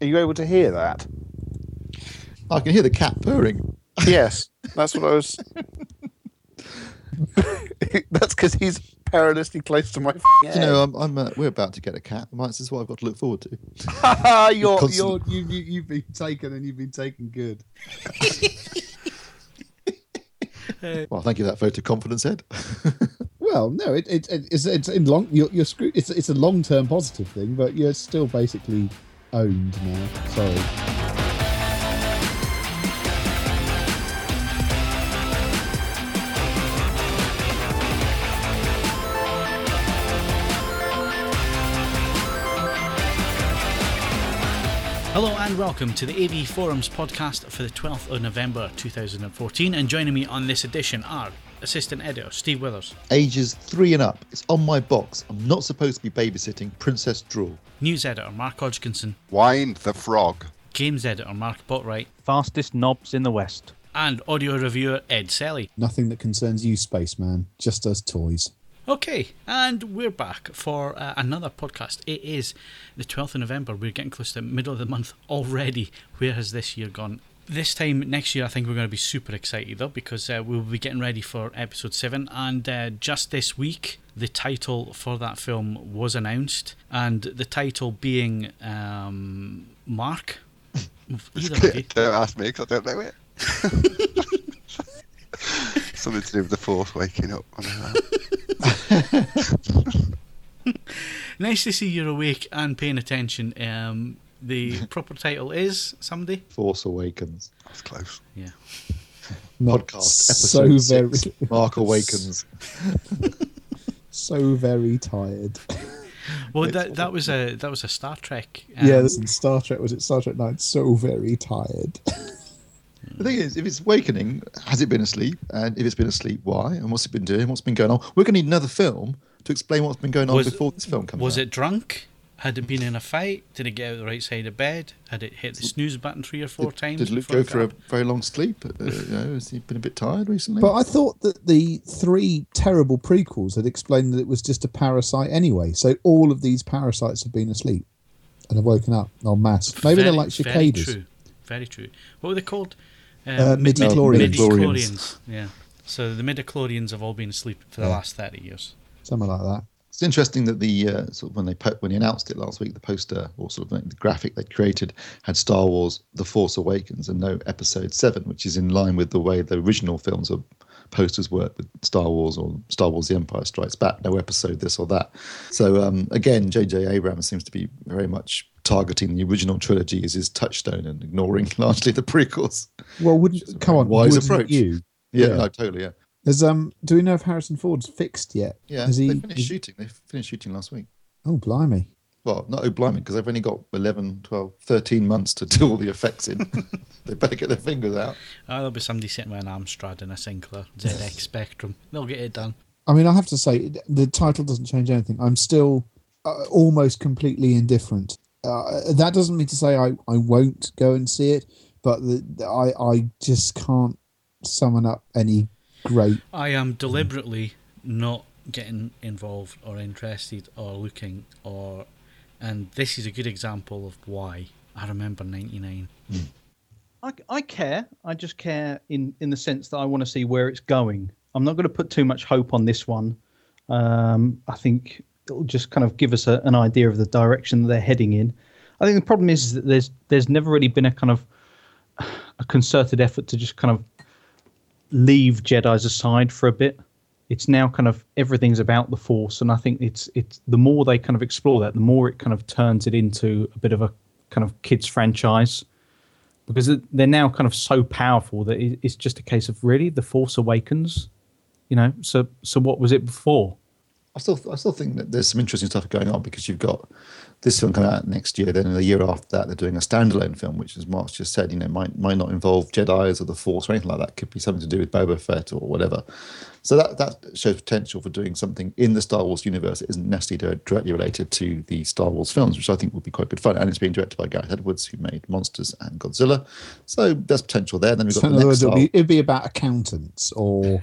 Are you able to hear that? I can hear the cat purring. Yes, that's what I was. that's because he's perilously close to my. You know, I'm, I'm uh, we're about to get a cat. This is what I've got to look forward to. you're, Constant- you're, you, you, you've been taken and you've been taken good. Well, thank you for that vote of confidence, Ed. Well, no, it, it, it- it's it's in long. You're, you're screwed. It's it's a long term positive thing, but you're still basically owned now. Sorry. Hello and welcome to the AV Forums podcast for the 12th of November 2014. And joining me on this edition are Assistant Editor Steve Withers, Ages three and up. It's on my box. I'm not supposed to be babysitting Princess Drool. News Editor Mark Hodgkinson, Wind the frog. Games Editor Mark Botwright, fastest knobs in the West. and Audio Reviewer Ed Selley. Nothing that concerns you, spaceman. Just us toys. Okay, and we're back for uh, another podcast. It is the 12th of November. We're getting close to the middle of the month already. Where has this year gone? This time next year, I think we're going to be super excited though because uh, we'll be getting ready for episode 7. And uh, just this week, the title for that film was announced, and the title being um, Mark. Don't ask me because I don't know it. Something to do with the fourth waking up. Nice to see you're awake and paying attention. Um, the proper title is somebody. Force Awakens. That's close. Yeah. Not Podcast so episode very, six. Mark Awakens. so very tired. Well, that that was a that was a Star Trek. um, yeah, listen, Star Trek was it Star Trek Nine? So very tired. The thing is, if it's awakening, has it been asleep? And if it's been asleep, why? And what's it been doing? What's been going on? We're going to need another film to explain what's been going on Was- before this film comes Was out. it drunk? Had it been in a fight? Did it get out the right side of bed? Had it hit the snooze button three or four Did, times? did Luke go for a very long sleep? Uh, you know, has he been a bit tired recently? But I thought that the three terrible prequels had explained that it was just a parasite anyway. So all of these parasites have been asleep and have woken up en masse. Maybe they're Very- like Very cicadas. true. Very true. What were they called? Uh, midichlorians. Midichlorians. Yeah. So the midichlorians have all been asleep for the Yeah. last thirty years. Something like that. It's interesting that the uh, sort of when they po- when he announced it last week, the poster or sort of the graphic they created had Star Wars: The Force Awakens and no Episode Seven, which is in line with the way the original films or posters work with Star Wars or Star Wars: The Empire Strikes Back. No episode this or that. So um, again, J.J. Abrams seems to be very much targeting the original trilogy as his touchstone and ignoring largely the prequels. Well, Which is a wouldn't come on? wise approach. You Yeah, Yeah. no, totally. Yeah, There's um. Do we know if Harrison Ford's fixed yet? yeah. Has he? they finished is- shooting. They finished shooting last week. oh, blimey! well, not oh blimey, because they've only got 11, 12, 13 months to do all the effects in. they better get their fingers out. Oh, there'll be somebody sitting with an Amstrad and a Sinclair ZX Spectrum. They'll get it done. I mean, I have to say, the title doesn't change anything. I'm still uh, almost completely indifferent. Uh, that doesn't mean to say I, I won't go and see it, but the, the- I I just can't summon up any great. I am deliberately not getting involved or interested or looking or and this is a good example of why I remember 99 I, I care. I just care in, in the sense that I want to see where it's going. I'm not going to put too much hope on this one. Um, I think it'll just kind of give us a, an idea of the direction that they're heading in. I think the problem is that there's there's never really been a kind of a concerted effort to just kind of leave Jedi's aside for a bit. It's now kind of everything's about the Force, and I think it's it's the more they kind of explore that, the more it kind of turns it into a bit of a kind of kids franchise because they're now kind of so powerful that it's just a case of really the Force Awakens, you know. So so what was it before? I still, I still think that there's some interesting stuff going on because you've got this film coming out next year. Then the year after that, they're doing a standalone film, which, as Mark's just said, you know, might might not involve Jedi's or the Force or anything like that. Could be something to do with Boba Fett or whatever. So that that shows potential for doing something in the Star Wars universe that isn't necessarily directly related to the Star Wars films, which I think would be quite good fun. And it's being directed by Gareth Edwards, who made Monsters and Godzilla. So there's potential there. Then we've got So the next words, it'll Star- be, it'd be about accountants or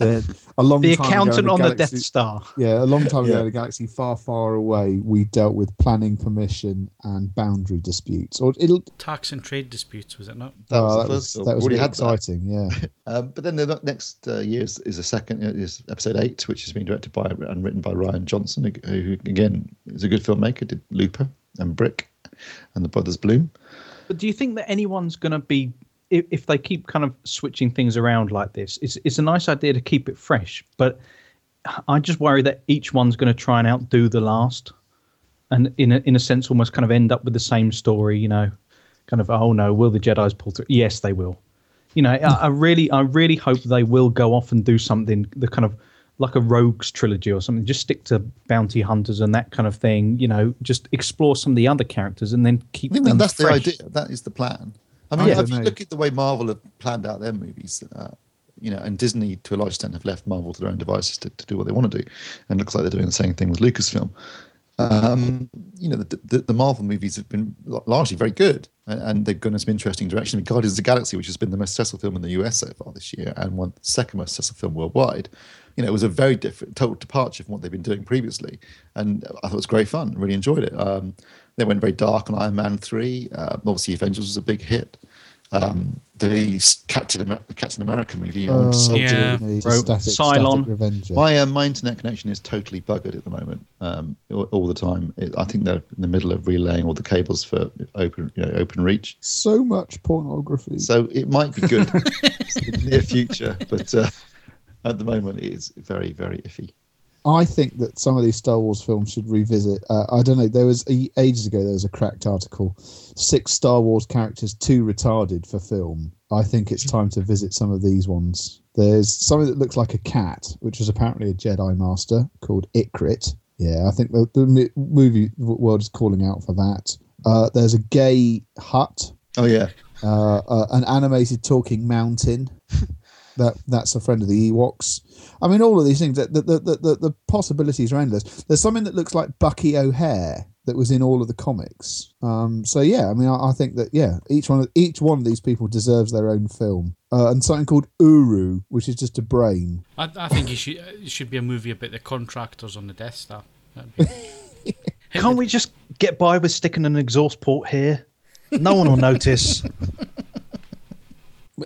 the, a long The time accountant a on the galaxy- Death Star. Yeah, a long time ago Yeah. in a galaxy far, far away, we dealt with planet planning permission and boundary disputes. Or it'll. Tax and trade disputes, was it not? That was oh, the that was, that was really had that. exciting. Yeah. Um, but then the next uh, year is, is a second is episode eight, which has been directed by and written by Rian Johnson, who, who again is a good filmmaker. Did Looper and Brick and the Brothers Bloom. But do you think that anyone's going to be, if, if they keep kind of switching things around like this, it's, it's a nice idea to keep it fresh. But I just worry that each one's going to try and outdo the last, and in a, in a sense, almost kind of end up with the same story. You know, kind of oh no, will the Jedi's pull through? Yes, they will. You know, I, I really, I really hope they will go off and do something. The kind of like a rogues trilogy or something. Just stick to bounty hunters and that kind of thing. You know, just explore some of the other characters and then keep I think them that, that's the idea. That is the plan. I mean, I if don't you know. look at the way Marvel have planned out their movies, uh, you know, and Disney to a large extent have left Marvel to their own devices to, to do what they want to do, and it looks like they're doing the same thing with Lucasfilm. Um, you know, the, the, the Marvel movies have been largely very good, and, and they've gone in some interesting direction. I mean, Guardians of the Galaxy, which has been the most successful film in the US so far this year, and one second most successful film worldwide, you know, it was a very different, total departure from what they've been doing previously, and I thought it was great fun. Really enjoyed it. Um, they went very dark on Iron Man three. Uh, obviously, Avengers was a big hit. Um, the Captain, Amer- Captain America movie. Oh, on Soldier- Yeah. dear me, static, Cylon. static my uh, my internet connection is totally buggered at the moment, um, all, all the time. It, I think they're in the middle of relaying all the cables for open, you know, Openreach. so much pornography. So it might be good in the near future, but uh, at the moment it is very, very iffy. I think that some of these Star Wars films should revisit. Uh, I don't know. There was a, ages ago there was a cracked article, six Star Wars characters too retarded for film. I think it's time to visit some of these ones. There's something that looks like a cat, which is apparently a Jedi Master called Ikrit. Yeah, I think the, the movie world is calling out for that. Uh, there's a gay Hutt, Oh yeah, uh, uh, an animated talking mountain. that that's a friend of the Ewoks. I mean, all of these things. The the, the, the the possibilities are endless. There's something that looks like Bucky O'Hare that was in all of the comics. Um, so yeah, I mean, I, I think that yeah, each one of each one of these people deserves their own film. Uh, and something called Uru, which is just a brain. I, I think you should it should be a movie about the contractors on the Death Star. Be- Can't we just get by with sticking an exhaust port here? No one will notice.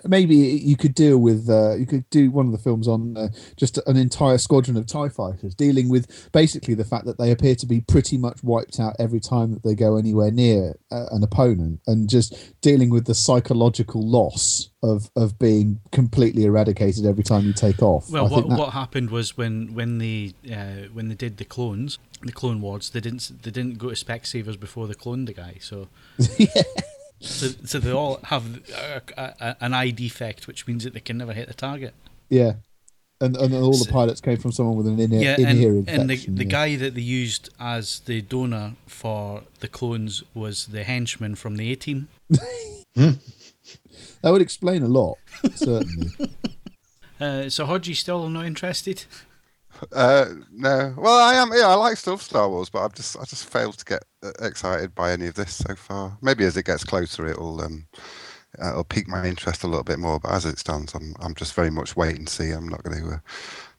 Maybe you could deal with uh, you could do one of the films on uh, just an entire squadron of Tie fighters dealing with basically the fact that they appear to be pretty much wiped out every time that they go anywhere near uh, an opponent, and just dealing with the psychological loss of of being completely eradicated every time you take off. Well, what that- what happened was when when they uh, when they did the clones, the Clone Wars, they didn't they didn't go to Specsavers before they cloned the guy. So so, so they all have a, a, an eye defect, which means that they can never hit the target. yeah, and and all the pilots came from someone with an in yeah, in ear and, and the infection. the yeah. guy that they used as the donor for the clones was the henchman from the A Team. that would explain a lot, certainly. Uh, so Hodgie still not interested? Uh, no. Well, I am. Yeah, I like stuff Star Wars, but I've just I just failed to get uh, excited by any of this so far. Maybe as it gets closer, it'll um, it'll pique my interest a little bit more. But as it stands, I'm I'm just very much wait and see. I'm not going to uh,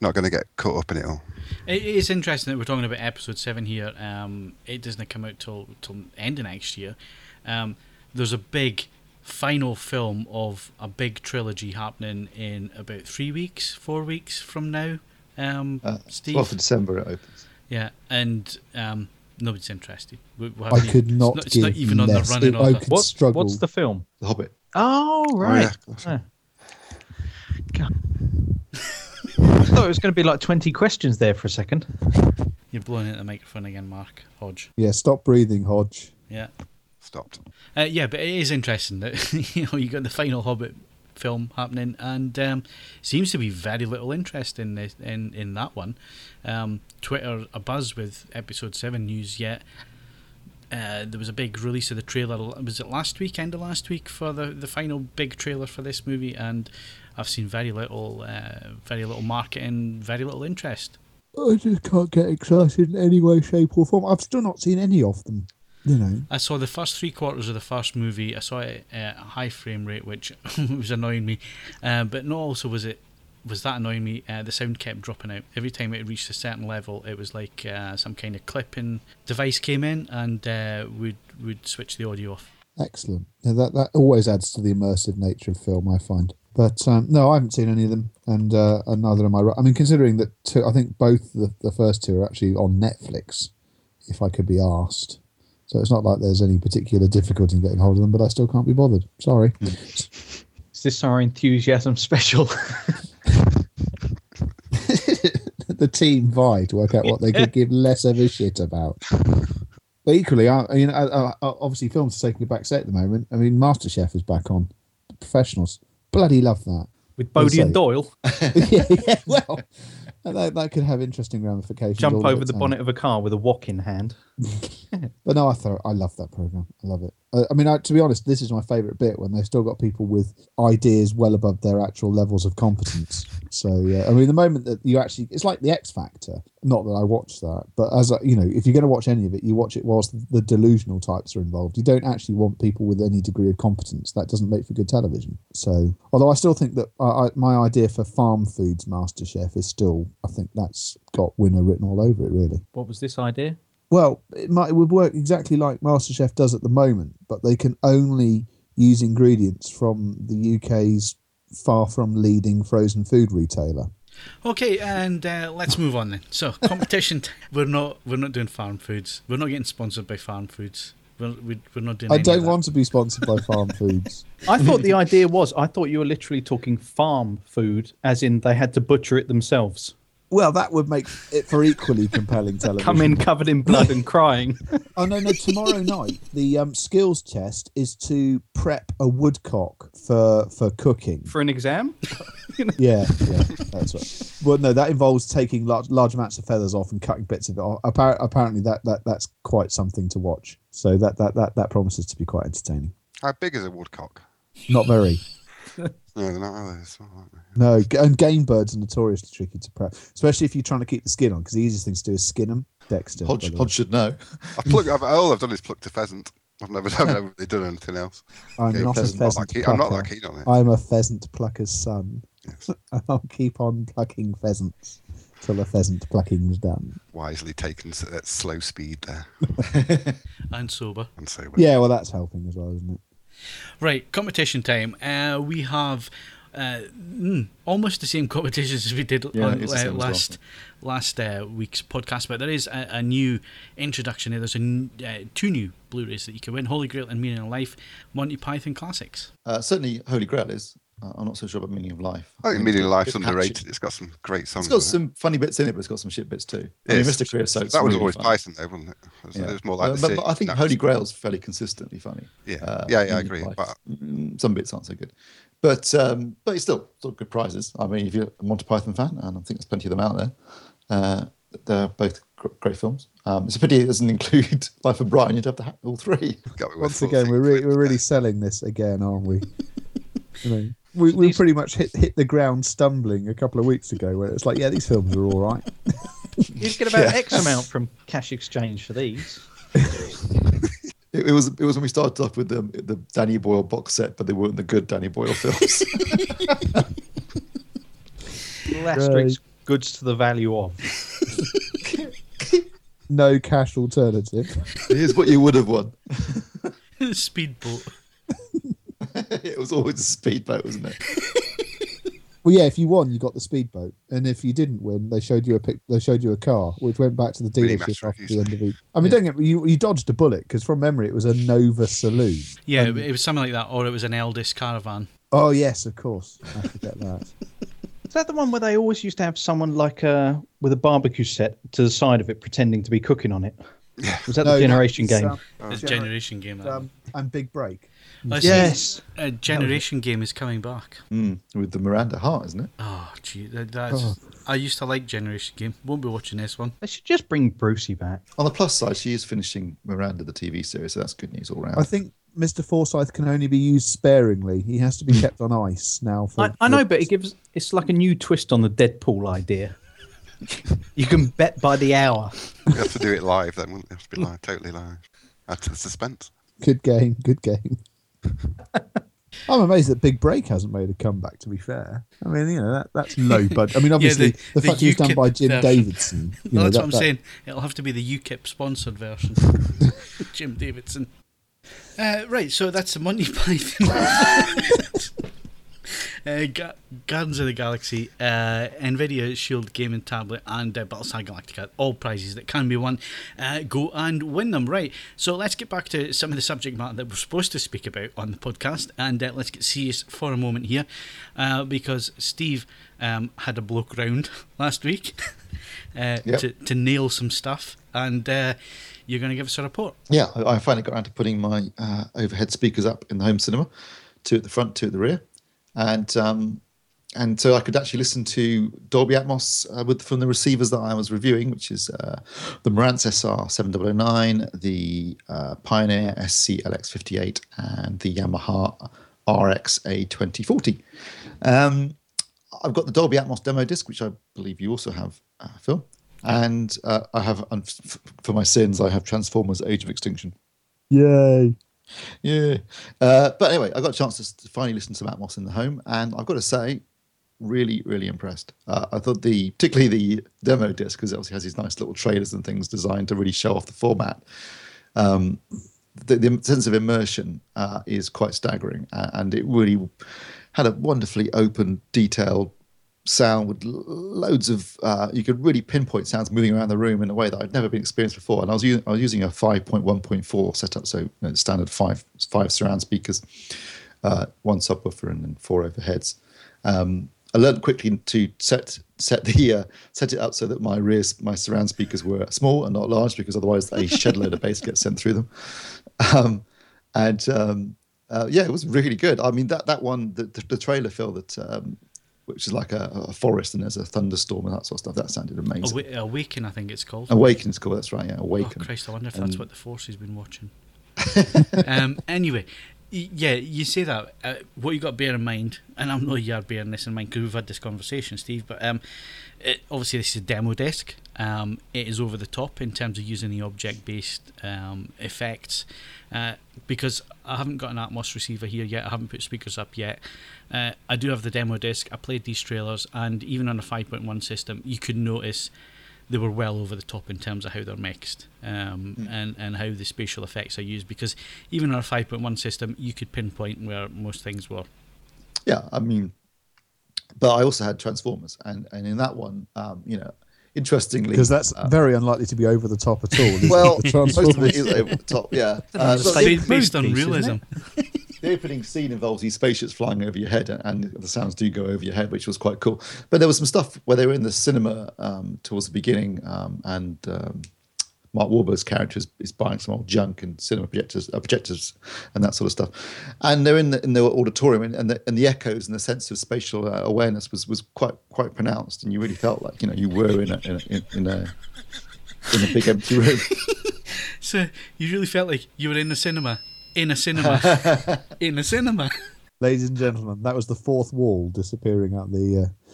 not going to get caught up in it all. It is interesting that we're talking about episode seven here. Um, it doesn't come out till till end of next year. Um, there's a big final film of a big trilogy happening in about three weeks, four weeks from now. Um, uh, Steve, 12th of December it opens. yeah, and um, nobody's interested. We, we I could even- not It's not, it's give not even on the running It- I order. could What, struggle. what's the film? The Hobbit. Oh, right. Oh, Yeah. God. I thought it was going to be like 20 questions there for a second. You're blowing out the microphone again, Mark Hodge. Yeah, stop breathing, Hodge. Yeah. Stopped. Uh, yeah, but it is interesting that you know you got the final Hobbit film happening, and um, seems to be very little interest in this, in in that one. Um, Twitter a buzz with episode seven news yet. Uh, there was a big release of the trailer. Was it last week? End of last week for the the final big trailer for this movie, and I've seen very little, uh, very little marketing, very little interest. I just can't get excited in any way, shape, or form. I've still not seen any of them. You know, I saw the first three quarters of the first movie. I saw it at a high frame rate, which was annoying me. Uh, but no, also was it was that annoying me. Uh, the sound kept dropping out every time it reached a certain level. It was like uh, some kind of clipping device came in and uh, would would switch the audio off. Excellent. Yeah, that that always adds to the immersive nature of film, I find. But um, no, I haven't seen any of them, and uh, and neither am I. I mean, considering that two, I think both the, the first two are actually on Netflix, if I could be asked. So it's not like there's any particular difficulty in getting hold of them, but I still can't be bothered. Sorry. Is this our enthusiasm special? the team vie to work out what they could give less of a shit about. But equally, I, you know, uh, uh, obviously, films are taking a back seat at the moment. I mean, MasterChef is back on. Professionals, bloody love that. With Bodie and Doyle, yeah, yeah, well, that, that could have interesting ramifications. jump over the the time. bonnet of a car with a wok in hand. But no, I thought I love that program. I love it. Uh, I mean, I, to be honest, this is my favourite bit when they've still got people with ideas well above their actual levels of competence. So, I mean, the moment that you actually, it's like the X Factor. Not that I watch that, but as I, you know, if you're going to watch any of it, you watch it whilst the delusional types are involved. You don't actually want people with any degree of competence. That doesn't make for good television. So, although I still think that I, I, my idea for Farm Foods MasterChef is still, I think that's got winner written all over it, really. What was this idea? Well, it might it would work exactly like MasterChef does at the moment, but they can only use ingredients from the UK's far from leading frozen food retailer. Okay, and uh, let's move on then. So competition. t- we're not we're not doing farm foods. We're not getting sponsored by farm foods. We're we, we're not doing. I any don't that. want to be sponsored by Farm Foods. I thought the idea was, I thought you were literally talking farm food, as in they had to butcher it themselves. Well, that would make it for equally compelling television. Come in covered in blood and crying. Oh no, no! Tomorrow night, the um, skills test is to prep a woodcock for for cooking. for an exam. Yeah, yeah, that's right. Well, no, that involves taking large, large amounts of feathers off and cutting bits of it off. Appar- apparently, that, that that's quite something to watch. So that, that that that promises to be quite entertaining. How big is a woodcock? Not very. No, they're not. Are they? Not, aren't they? No, and game birds are notoriously tricky to prep, especially if you're trying to keep the skin on. Because the easiest thing to do is skin them. Dexter, by Hodge. Hodge should know. I've plucked, I've, all I've done is plucked a pheasant. I've never, I've never really done anything else. I'm Yeah, not a pheasant, I'm not, that keen, I'm not that keen on it. I'm a pheasant plucker's son. Yes. I'll keep on plucking pheasants till the pheasant plucking's done. Wisely taken at slow speed there. and sober. And so, Yeah, well, that's helping as well, isn't it? Right, competition time. Uh, we have uh, mm, almost the same competitions as we did Yeah, on uh, last last uh, week's podcast, but there is a, a new introduction here. There's a, n- uh, two new Blu-rays that you can win: Holy Grail and Meaning of Life, Monty Python Classics. Uh, certainly, Holy Grail is. Uh, I'm not so sure about Meaning of Life. I think Meaning of a Life's bit catchy. underrated. It's got some great songs. It's got in it. some funny bits in it, but it's got some shit bits too. I mean, Yes. Mr. Creosote's That was really always funny. Python, though, wasn't it? It was, Yeah. it was more like Uh, but, but I think no, Holy Grail's fairly consistently funny. Yeah, Uh, yeah, yeah, I agree. But mm, some bits aren't so good. But um, but it's still still good prizes. I mean, if you're a Monty Python fan, and I think there's plenty of them out there, uh, they're both great films. Um, it's a pity it doesn't include Life of Brian. You'd have to have all three. got me with Once again, we're, re- we're really selling this again, aren't we? you know, we, we These- pretty much hit hit the ground stumbling a couple of weeks ago, where it's like, yeah, these films are all right. You get about X amount from cash exchange for these. It, it was it was when we started off with the the Danny Boyle box set, but they weren't the good Danny Boyle films. Little asterisk, goods to the value of. No cash alternative. Here's what you would have won. Speedboat. it was always a speedboat, wasn't it? Well, yeah, if you won, you got the speedboat, and if you didn't win, they showed you a pic- they showed you a car, which went back to the Really dealership matter, after the end of each. I mean, don't get me, you you dodged a bullet because from memory it was a Nova Saloon. Yeah, Um, it was something like that, or it was an Elddis caravan. Oh yes, of course. I forget that. Is that the one where they always used to have someone like uh, with a barbecue set to the side of it, pretending to be cooking on it? Was that No, the generation game? um, It's Gener- generation game. that um, and Big Break. One. I see yes. A generation game is coming back. Mm, with the Miranda Hart, isn't it? Oh, gee, that, that's. Oh. I used to like Generation Game. Won't be watching this one. They should just bring Brucey back. On the plus side, she is finishing Miranda, the TV series, so that's good news all round. I think Mr. Forsyth can only be used sparingly. He has to be kept on ice now. For, I, I know, but it gives it's like a new twist on the Deadpool idea. you can bet by the hour. You have to do it live then, wouldn't it? It have to be live, totally live. Add to the suspense. good game, good game. I'm amazed that Big Break hasn't made a comeback. To be fair, I mean, you know, that, that's low. But I mean, obviously, the- the, the fact it was done by Jim version. Davidson. You Well, know, that's that- what I'm that- saying. It'll have to be the UKIP sponsored version. Jim Davidson. Uh, right, so that's the Monty Python. Uh, Ga- Guardians of the Galaxy, uh, Nvidia Shield Gaming Tablet, and uh, Battlestar Galactica. All prizes that can be won. Uh, go and win them. Right, so let's get back to some of the subject matter that we're supposed to speak about on the podcast, and uh, let's get serious for a moment here, uh, because Steve um, had a bloke round last week uh, Yep. to, to nail some stuff, and uh, you're going to give us a report. Yeah, I, I finally got around to putting my uh, overhead speakers up in the home cinema, two at the front, two at the rear, and um, and so I could actually listen to Dolby Atmos uh, with from the receivers that I was reviewing, which is uh, the Marantz SR 7009, the uh, Pioneer SC LX58, and the Yamaha RX A2040. Um, I've got the Dolby Atmos demo disc, which I believe you also have, uh, Phil. And uh, I have, for my sins, I have Transformers: Age of Extinction. Yay! Yeah. Uh, but anyway, I got a chance to finally listen to some Atmos in the home, and I've got to say, really, really impressed. Uh, I thought the, particularly the demo disc, because it obviously has these nice little trailers and things designed to really show off the format. Um, the, the sense of immersion uh, is quite staggering, and it really had a wonderfully open, detailed sound with loads of uh, you could really pinpoint sounds moving around the room in a way that I'd never been experienced before. And I was using I was using a 5.1.4 setup, so you know, standard five five surround speakers, uh, one subwoofer and then four overheads. Um, I learned quickly to set set the uh, set it up so that my rear my surround speakers were small and not large because otherwise a shed load of bass gets sent through them. Um, and um, uh, yeah, it was really good. I mean that that one the, the, trailer Phil that um, which is like a, a forest and there's a thunderstorm and that sort of stuff. That sounded amazing. Awa- Awaken, I think it's called. Awaken is called. That's right. Yeah, Oh Christ! I wonder if that's Um, what the Force has been watching. um, anyway, yeah, you say that. Uh, what you got to bear in mind, and I'm not you're bearing this in mind because we've had this conversation, Steve. But um, it, obviously this is a demo disc. Um, it is over the top in terms of using the object-based um, effects. Uh, because I haven't got an Atmos receiver here yet, I haven't put speakers up yet. Uh, I do have the demo disc. I played these trailers, and even on a 5.1 system, you could notice they were well over the top in terms of how they're mixed um, and, and how the spatial effects are used. Because even on a 5.1 system, you could pinpoint where most things were. Yeah, I mean, but I also had Transformers, and and in that one, um, you know, interestingly, Because that's uh, very unlikely to be over the top at all. isn't it? well, The most of it Transformers. over the top. Yeah, uh, so like- the, Ba- based on piece, realism. the opening scene involves these spaceships flying over your head, and, and the sounds do go over your head, which was quite cool. But there was some stuff where they were in the cinema um, towards the beginning, um, and um, Mark Wahlberg's character is, is buying some old junk and cinema projectors, uh, projectors, and that sort of stuff. And they're in the in the auditorium, and, and, the, and the echoes and the sense of spatial uh, awareness was was quite quite pronounced, and you really felt like you know you were in a in a, in, in a in a big empty room. So you really felt like you were in a cinema, in a cinema, in a cinema. Ladies and gentlemen, that was the fourth wall disappearing out the. Uh,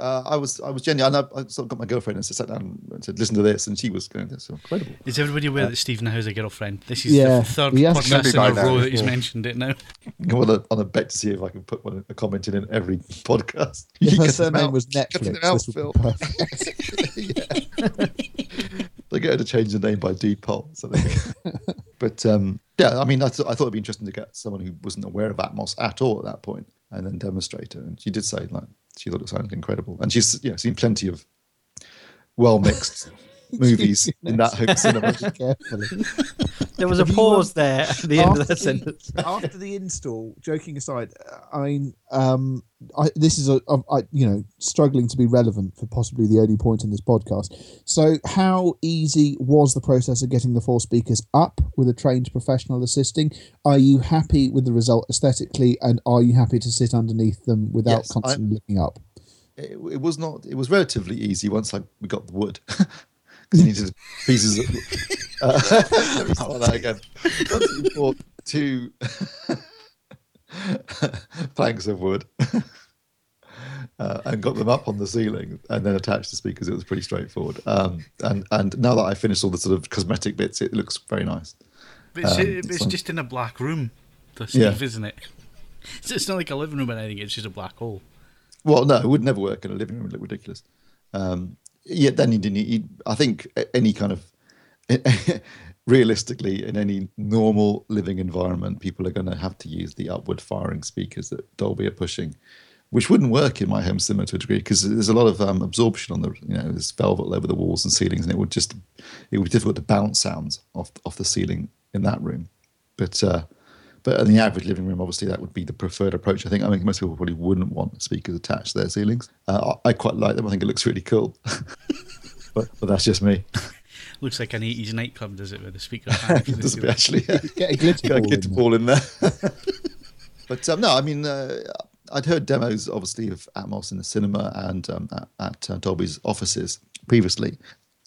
uh, I was I was genuine. I, I sort of got my girlfriend and sat down and said, "Listen to this," and she was going, "That's incredible." Is everybody aware that Steve now has a girlfriend? This is Yeah, the third he podcast in a now. row that he's Yeah. mentioned it now. I'm on a, on a bet to see if I can put one, a comment in, in every podcast. if You her surname out. was Cut Netflix, out, this would Phil. They get her to change the name by default. So they- but um, yeah, I mean, I, th- I thought it'd be interesting to get someone who wasn't aware of Atmos at all at that point and then demonstrate it. And she did say like she thought it sounded incredible, and she's yeah seen plenty of well mixed movies in that home cinema. Carefully. There was a pause there at the end of After that sentence. After the install, joking aside, I mean, um, I, this is a, a, I, you know, struggling to be relevant for possibly the only point in this podcast. So, how easy was the process of getting the four speakers up with a trained professional assisting? Are you happy with the result aesthetically, and are you happy to sit underneath them without Yes, I- constantly looking up? it, it was not it was relatively easy once I we got the wood because you needed pieces of uh, let me start that again once we bought two planks of wood uh, and got them up on the ceiling and then attached the speakers it was pretty straightforward um, and and now that I finished all the sort of cosmetic bits it looks very nice But it's, Um, it's so- just in a black room, though, Steve, Yeah. isn't it? So it's not like a living room or anything. It's just a black hole. Well, no, it would never work in a living room. It would look ridiculous. Um, yeah, then you didn't. You, I think any kind of realistically in any normal living environment, people are going to have to use the upward firing speakers that Dolby are pushing, which wouldn't work in my home cinema to a degree because there's a lot of um, absorption on the you know there's velvet over the walls and ceilings, and it would just it would be difficult to bounce sounds off off the ceiling in that room. But uh, but in the average living room, obviously, that would be the preferred approach. I think. I mean, most people probably wouldn't want speakers attached to their ceilings. Uh, I I quite like them. I think it looks really cool. but, but that's just me. Looks like an 80s nightclub, does it, with the speaker It does ceiling? actually. Yeah. Get a glitter Got a ball glitter in there. ball in there. but um, no, I mean, uh, I'd heard demos, obviously, of Atmos in the cinema and um, at, at uh, Dolby's offices previously,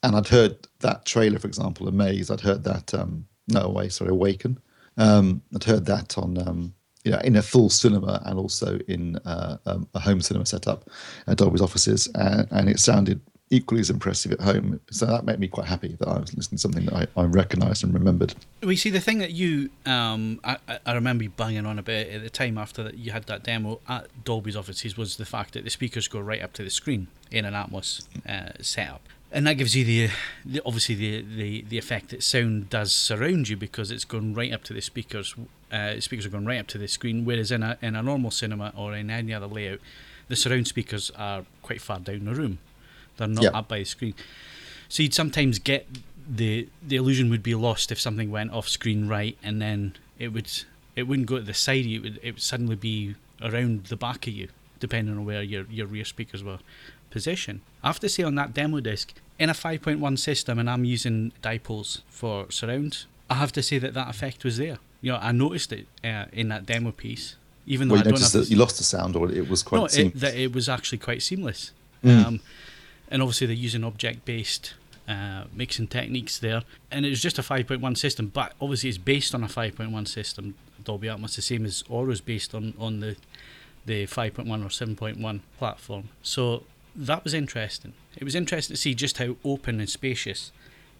and I'd heard that trailer, for example, Amaze. I'd heard that. Um, no way, sorry, Awaken. Um, I'd heard that on. Um, you know, in a full cinema and also in uh, um, a home cinema setup at Dolby's offices, and, and it sounded equally as impressive at home. So that made me quite happy that I was listening to something that I, I recognised and remembered. We see the thing that you, um, I, I- remember you banging on about at the time after that you had that demo at Dolby's offices was the fact that the speakers go right up to the screen in an Atmos uh, setup, and that gives you the, the obviously the, the the effect that sound does surround you because it's going right up to the speakers. Uh, speakers are going right up to the screen, whereas in a in a normal cinema or in any other layout, the surround speakers are quite far down the room. They're not up by the screen. So you'd sometimes get the the illusion would be lost if something went off screen right, and then it would it wouldn't go to the side. of you, It would it would suddenly be around the back of you, depending on where your your rear speakers were positioned. I have to say on that demo disc in a 5.1 system, and I'm using dipoles for surround. I have to say that that effect was there. You know, I noticed it uh, in that demo piece, even though Well, I you don't have that you lost the sound, or it was quite. no, it, that it was actually quite seamless. Mm. Um, and obviously they're using object-based uh, mixing techniques there, and it was just a 5.1 system, but obviously it's based on a 5.1 system. Dolby Atmos, the same as Auro's based on on the the 5.1 or 7.1 platform. So that was interesting. It was interesting to see just how open and spacious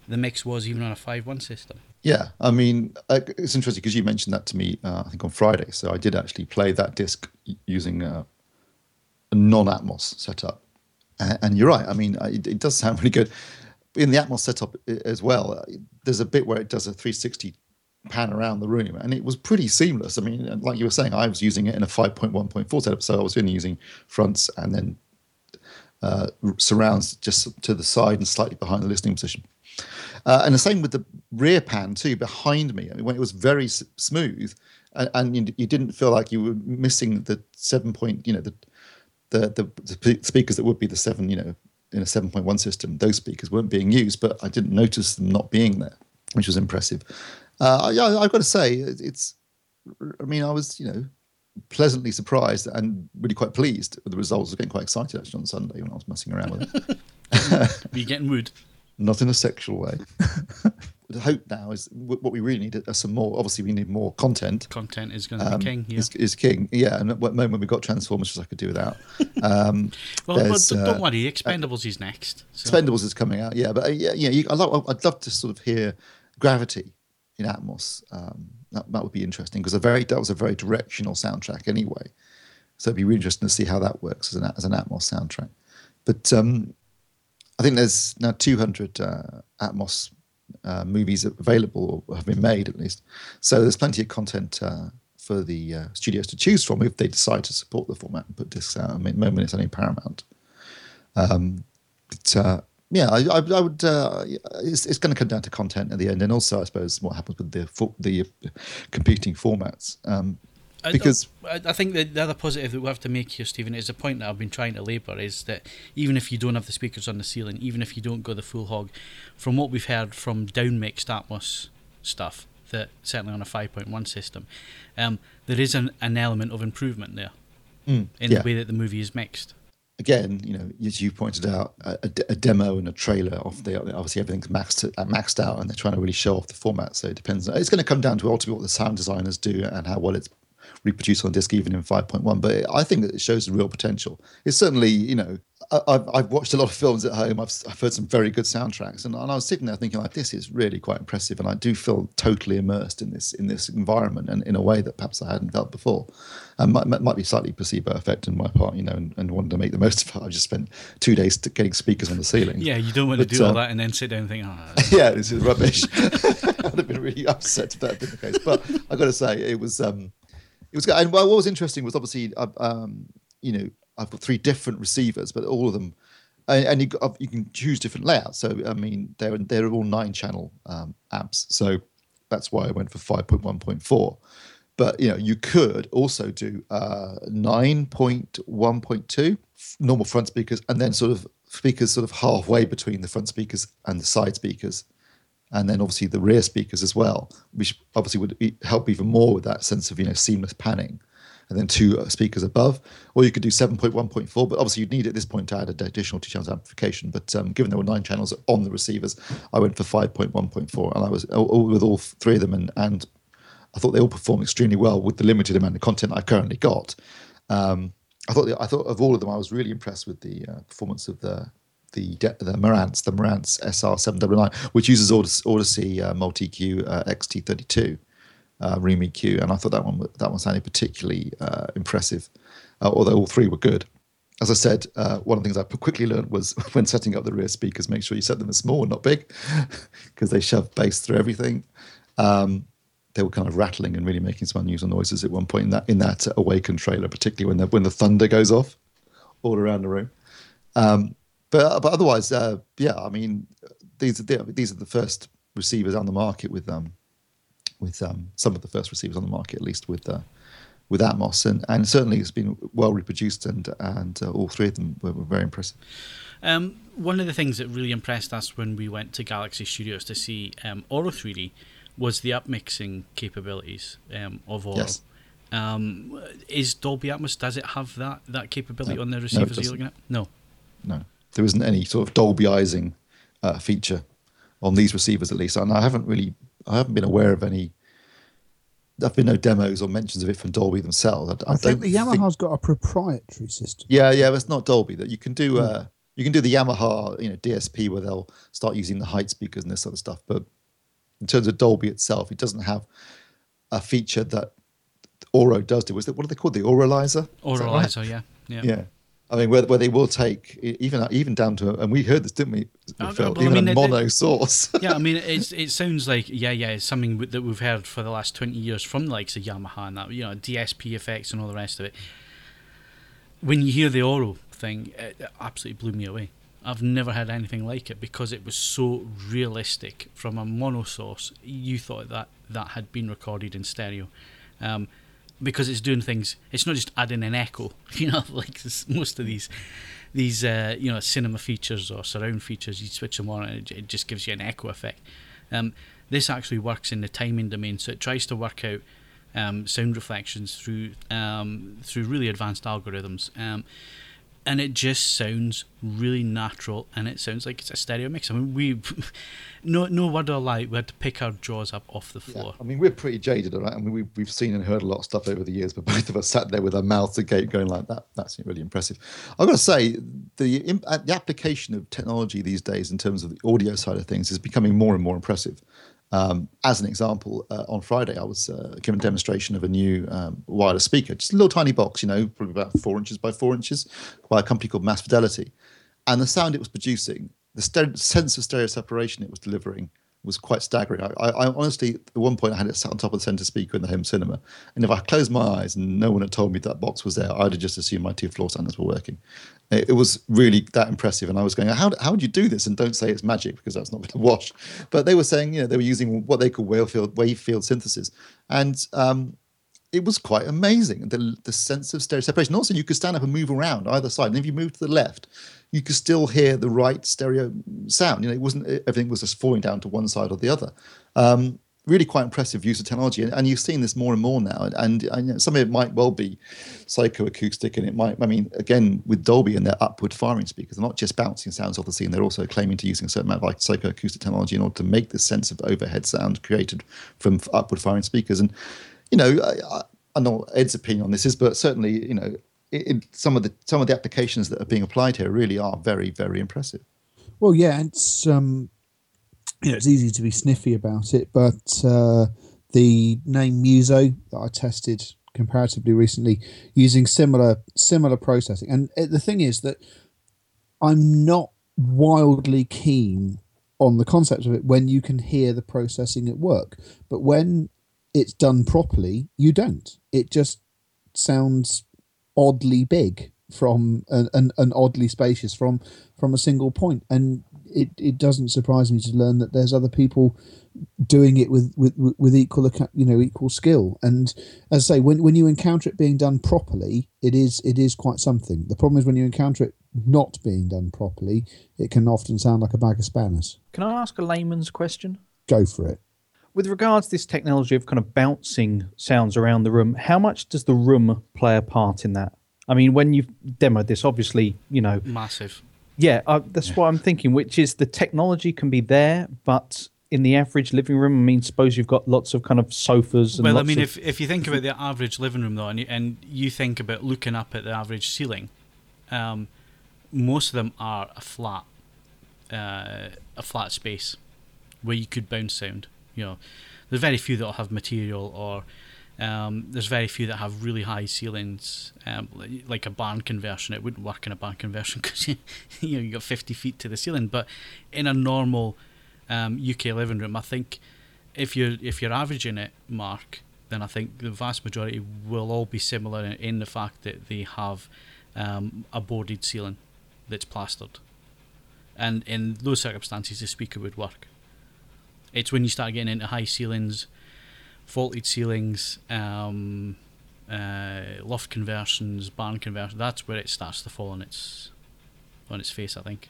the mix was, even on a 5.1 system. Yeah, I mean, uh, it's interesting because you mentioned that to me, uh, I think on Friday. So I did actually play that disc using uh, a non-Atmos setup, and, you're right. I mean, uh, it, it does sound really good. In the Atmos setup as well, uh, there's a bit where it does a 360 pan around the room, and it was pretty seamless. I mean, like you were saying, I was using it in a 5.1.4 setup, so I was only using fronts and then uh, surrounds just to the side and slightly behind the listening position. Uh, and the same with the rear pan too, behind me. I mean, when it was very s- smooth, and, and you, you didn't feel like you were missing the seven point, you know, the the, the the speakers that would be the seven, you know, in a seven point one system. Those speakers weren't being used, but I didn't notice them not being there, which was impressive. Uh, yeah, I've got to say, it's. I mean, I was, you know, pleasantly surprised and really quite pleased with the results. I was getting quite excited actually on Sunday when I was messing around with it. Were you getting wood? not in a sexual way. the hope now is wh- what we really need are some more. Obviously, we need more content. Content is going to Um, be king. Yeah. is, is king. Yeah, and at what moment we've got Transformers, which I could do without. Um, Well, don't uh, worry, Expendables is next. So. Expendables is coming out. Yeah, but uh, yeah, yeah. You, I love, I'd love to sort of hear Gravity in Atmos. Um, that, that would be interesting because a very that was a very directional soundtrack anyway. So it'd be really interesting to see how that works as an as an Atmos soundtrack. But um, I think there's now 200 uh, Atmos uh, movies available or have been made at least. So there's plenty of content uh, for the uh, studios to choose from if they decide to support the format and put discs out. I mean, at the moment it's only Paramount. Um, but uh, yeah, I, I, I would. Uh, it's, it's going to come down to content at the end, and also I suppose what happens with the the competing formats. Um, because I, I think that the other positive that we have to make here, Stephen, is the point that I've been trying to labour is that even if you don't have the speakers on the ceiling, even if you don't go the full hog, from what we've heard from down mixed Atmos stuff, that certainly on a 5.1 system, um, there is an, an element of improvement there mm, in yeah. the way that the movie is mixed. again, you know, as you pointed out, a, a demo and a trailer of the obviously everything's maxed uh, maxed out, and they're trying to really show off the format. So it depends. It's going to come down to ultimately what the sound designers do and how well it's reproduced on disc, even in 5.1. But I think that it shows the real potential. It's certainly, you know, I- I've, I've watched a lot of films at home. I've, I've heard some very good soundtracks, and, and I was sitting there thinking, like, this is really quite impressive, and I do feel totally immersed in this in this environment, and in a way that perhaps I hadn't felt before. And might, might might be slightly placebo effect in my part, you know, and, and wanted to make the most of it. I just spent two days t- getting speakers on the ceiling. Yeah, you don't want to But, do all uh, that and then sit down and think, oh, yeah, this is rubbish. I'd have been really upset if that had been the case. But I've got to say, it was um, it was. And what was interesting was obviously, uh, um, you know, I've got three different receivers, but all of them, and, and you, you can choose different layouts. So I mean, they're they're all nine channel um, amps. So that's why I went for five point one point four. But you know, you could also do uh, nine point one point two normal front speakers, and then sort of speakers sort of halfway between the front speakers and the side speakers and then obviously the rear speakers as well, which obviously would help even more with that sense of you know seamless panning. And then two uh, speakers above, or you could do 7.1.4, but obviously you'd need at this point to add an additional two channels amplification. But um, given there were nine channels on the receivers, I went for 5.1.4, and I was all- with all three of them, and, and I thought they all performed extremely well with the limited amount of content I've currently got. Um, I thought I thought of all of them, I was really impressed with the uh, performance of the the the Marantz, the Marantz SR799, which uses Audyssey, Audyssey uh, MultEQ uh, XT32 uh, Room EQ, and I thought that one that one sounded particularly uh, impressive. Uh, although all three were good. As I said, uh, one of the things I quickly learned was when setting up the rear speakers, make sure you set them as small and not big, because they shove bass through everything. Um, they were kind of rattling and really making some unusual noises at one point in that in that awakened trailer, particularly when the when the thunder goes off all around the room. Um, but but otherwise, uh, yeah, I mean, these are the, these are the first receivers on the market with um with um some of the first receivers on the market, at least with uh, with Atmos, and and certainly it's been well reproduced, and and uh, all three of them were, were very impressive. Um, one of the things that really impressed us when we went to Galaxy Studios to see um, Auro-3D was the upmixing capabilities um, of Auro. Yes. Um, is Dolby Atmos does it have that that capability No. on the No, receivers you're looking at? No. No, there isn't any sort of Dolbyizing uh, feature on these receivers, at least, and I haven't really, I haven't been aware of any. There've been no demos or mentions of it from Dolby themselves. I, I, think don't the Yamaha's got a proprietary system. Yeah, yeah, but it's not Dolby. That you can do. Uh, you can do the Yamaha, you know, DSP where they'll start using the height speakers and this sort of stuff. But in terms of Dolby itself, it doesn't have a feature that Auro does do. Was that what are they called? The Oralizer. Is that right? Yeah. yeah. Yeah. I mean, where, where they will take even even down to, and we heard this, didn't we, Phil? well, I even mean, a it- mono source. yeah, I mean, it's, it sounds like yeah, yeah, it's something that we've heard for the last twenty years from the likes of Yamaha and that, you know, DSP effects and all the rest of it. When you hear the Auro thing, it absolutely blew me away. I've never had anything like it because it was so realistic from a mono source. You thought that that had been recorded in stereo. Um, because it's doing things. It's not just adding an echo, you know, like most of these these uh, you know cinema features or surround features. You switch them on and it, just gives you an echo effect. Um, this actually works in the timing domain, so it tries to work out um, sound reflections through um, through really advanced algorithms. And it just sounds really natural, and it sounds like it's a stereo mix. I mean, we, no, no word or lie, we had to pick our jaws up off the Yeah. floor. I mean, we're pretty jaded, all right? I mean, we've, we've seen and heard a lot of stuff over the years, but both of us sat there with our mouths agape going like that. That's really impressive. I've got to say, the, uh, the application of technology these days in terms of the audio side of things is becoming more and more impressive. Um, as an example, uh, on Friday, I was uh, given a demonstration of a new um, wireless speaker, just a little tiny box, you know, probably about four inches by four inches, by a company called Mass Fidelity. And the sound it was producing, the sense of stereo separation it was delivering was quite staggering. I, I, honestly, at one point, I had it sat on top of the center speaker in the home cinema, and if I closed my eyes and no one had told me that box was there, I'd have just assumed my two floor standards were working. It, it was really that impressive, and I was going, "How how would you do this?" And don't say it's magic because that's not going to wash. But they were saying, you know, they were using what they call wave field wave field synthesis, and um, it was quite amazing. The the sense of stereo separation. Also, you could stand up and move around either side, and if you moved to the left, you could still hear the right stereo sound. You know, it wasn't everything was just falling down to one side or the other. Um, really quite impressive use of technology, and, and you've seen this more and more now. And, and, you know, some of it might well be psychoacoustic, and it might. I mean, again, with Dolby and their upward firing speakers, they're not just bouncing sounds off the scene; they're also claiming to using a certain amount of like psychoacoustic technology in order to make this sense of overhead sound created from upward firing speakers. And you know, I, I, know Ed's opinion on this is, but certainly, you know, it, some of the some of the applications that are being applied here really are very very impressive. Well, yeah, it's um, you know, it's easy to be sniffy about it, but uh, the Naim Mu-so that I tested comparatively recently using similar similar processing, and it, the thing is that I'm not wildly keen on the concept of it when you can hear the processing at work, but when it's done properly, you don't. It just sounds oddly big from an, an, an oddly spacious from from a single point. And it, it doesn't surprise me to learn that there's other people doing it with, with, with equal you know equal skill. And as I say when, when you encounter it being done properly it is it is quite something. The problem is when you encounter it not being done properly it can often sound like a bag of spanners. Can I ask a layman's question? Go for it with regards to this technology of kind of bouncing sounds around the room how much does the room play a part in that I mean, when you've demoed this, obviously, you know, massive. Yeah, uh, that's yeah. what I'm thinking. Which is the technology can be there, but in the average living room, I mean, suppose you've got lots of kind of sofas. well, I mean, if if you think about the average living room though, and you, and you think about looking up at the average ceiling, um, most of them are a flat, uh, a flat space where you could bounce sound. You know, there's very few that will have material or um, there's very few that have really high ceilings, um, like a barn conversion. It wouldn't work in a barn conversion because you, you know you got 50 feet to the ceiling. But in a normal um, UK living room, I think if you're if you're averaging it, Mark, then I think the vast majority will all be similar in, in the fact that they have um, a boarded ceiling that's plastered, and in those circumstances, the speaker would work. It's when you start getting into high ceilings vaulted ceilings, um, uh, loft conversions, barn conversions. That's where it starts to fall on its on its face. I think.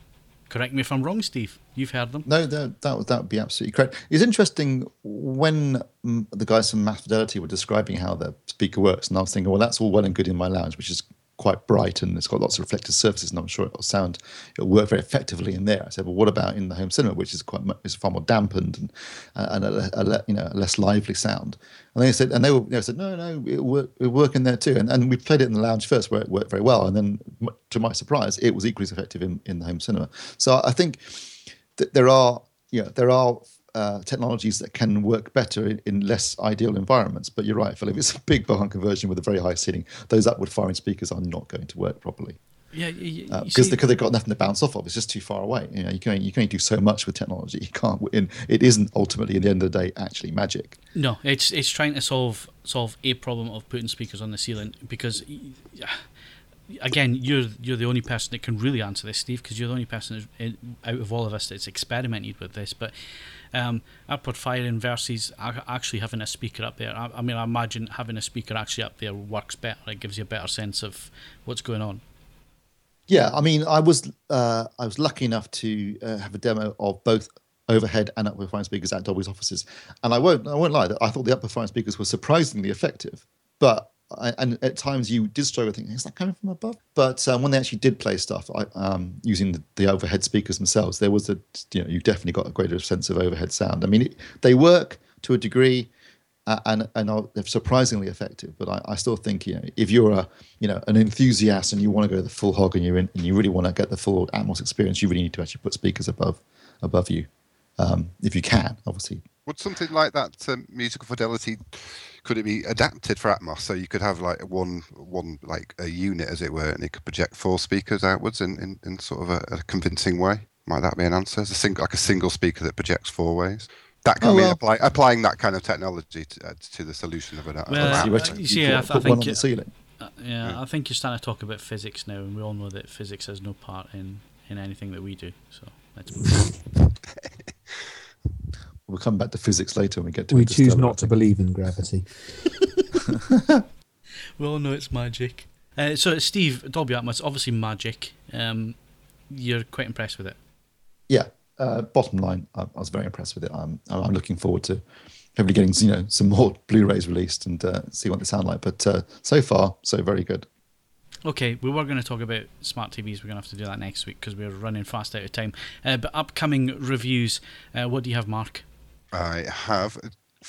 Correct me if I'm wrong, Steve. You've heard them. No, that that would, that would be absolutely correct. It's interesting when mm, the guys from Math Fidelity were describing how the speaker works, and I was thinking, well, that's all well and good in my lounge, which is quite bright and it's got lots of reflective surfaces and I'm sure it'll sound it'll work very effectively in there. I said, well, what about in the home cinema, which is quite is far more dampened and uh, and a, a, you know a less lively sound? And they said, and they were they said, no, no, it'll work, it'll work in there too. And and we played it in the lounge first, where it worked very well, and then to my surprise, it was equally as effective in, in the home cinema. So I think that there are you know there are uh, technologies that can work better in, in, less ideal environments. But you're right, Phil. If it's a big barn conversion with a very high ceiling, those upward firing speakers are not going to work properly. Yeah, uh, because because they've got nothing to bounce off of. It's just too far away. You know, you can you can do so much with technology. You can't. In, it isn't ultimately, at the end of the day, actually magic. No, it's it's trying to solve solve a problem of putting speakers on the ceiling because again, you're you're the only person that can really answer this, Steve, because you're the only person out of all of us that's experimented with this. But um, upward firing versus actually having a speaker up there. I, I, mean, I imagine having a speaker actually up there works better. It gives you a better sense of what's going on. Yeah, I mean, I was uh, I was lucky enough to uh, have a demo of both overhead and upward firing speakers at Dolby's offices, and I won't I won't lie that I thought the upward firing speakers were surprisingly effective, but and at times you did struggle thinking, is that coming from above? But um, when they actually did play stuff I, um, using the, the, overhead speakers themselves, there was a, you know, you definitely got a greater sense of overhead sound. I mean, it, they work to a degree uh, and, and are, they're surprisingly effective. But I, I, still think, you know, if you're a, you know, an enthusiast and you want to go the full hog and, you're in, and you really want to get the full Atmos experience, you really need to actually put speakers above, above you. Um, if you can, obviously. Would something like that musical fidelity could it be adapted for Atmos so you could have like one one like a unit as it were, and it could project four speakers outwards in, in, in sort of a, a convincing way? Might that be an answer? As a single like a single speaker that projects four ways. That can oh, be well. apply, applying that kind of technology to, uh, to the solution of an. Well, you, you see, I, I think it, uh, yeah, yeah, I think you're starting to talk about physics now, and we all know that physics has no part in in anything that we do. So let's move on. We'll come back to physics later when we get to. It. We choose not to believe in gravity. we all know it's magic. Uh, so, Steve, Dolby Atmos, obviously magic. Um, you're quite impressed with it. Yeah. Uh, bottom line, I, I, was very impressed with it. I'm, I'm looking forward to hopefully getting you know some more Blu-rays released and uh, see what they sound like. But uh, so far, so very good. Okay, we were going to talk about smart TVs. We're going to have to do that next week because we're running fast out of time. Uh, but upcoming reviews, uh, what do you have, Mark? I have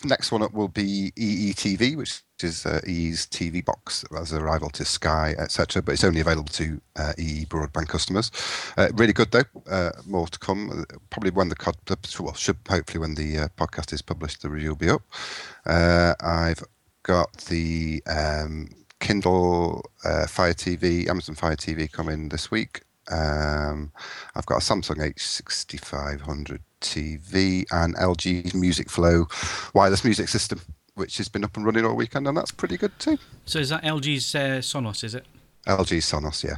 next one up will be EETV, which is uh, EE's TV box as a rival to Sky, etc. But it's only available to uh, EE broadband customers. Uh, really good though. Uh, more to come. Probably when the well, should hopefully when the uh, podcast is published, the review will be up. Uh, I've got the um, Kindle Fire TV, Amazon Fire TV coming this week. Um, I've got a Samsung H6500 TV and LG's Music Flow wireless music system, which has been up and running all weekend, and that's pretty good too. So is that LG's uh, Sonos? Is it? LG Sonos, yeah.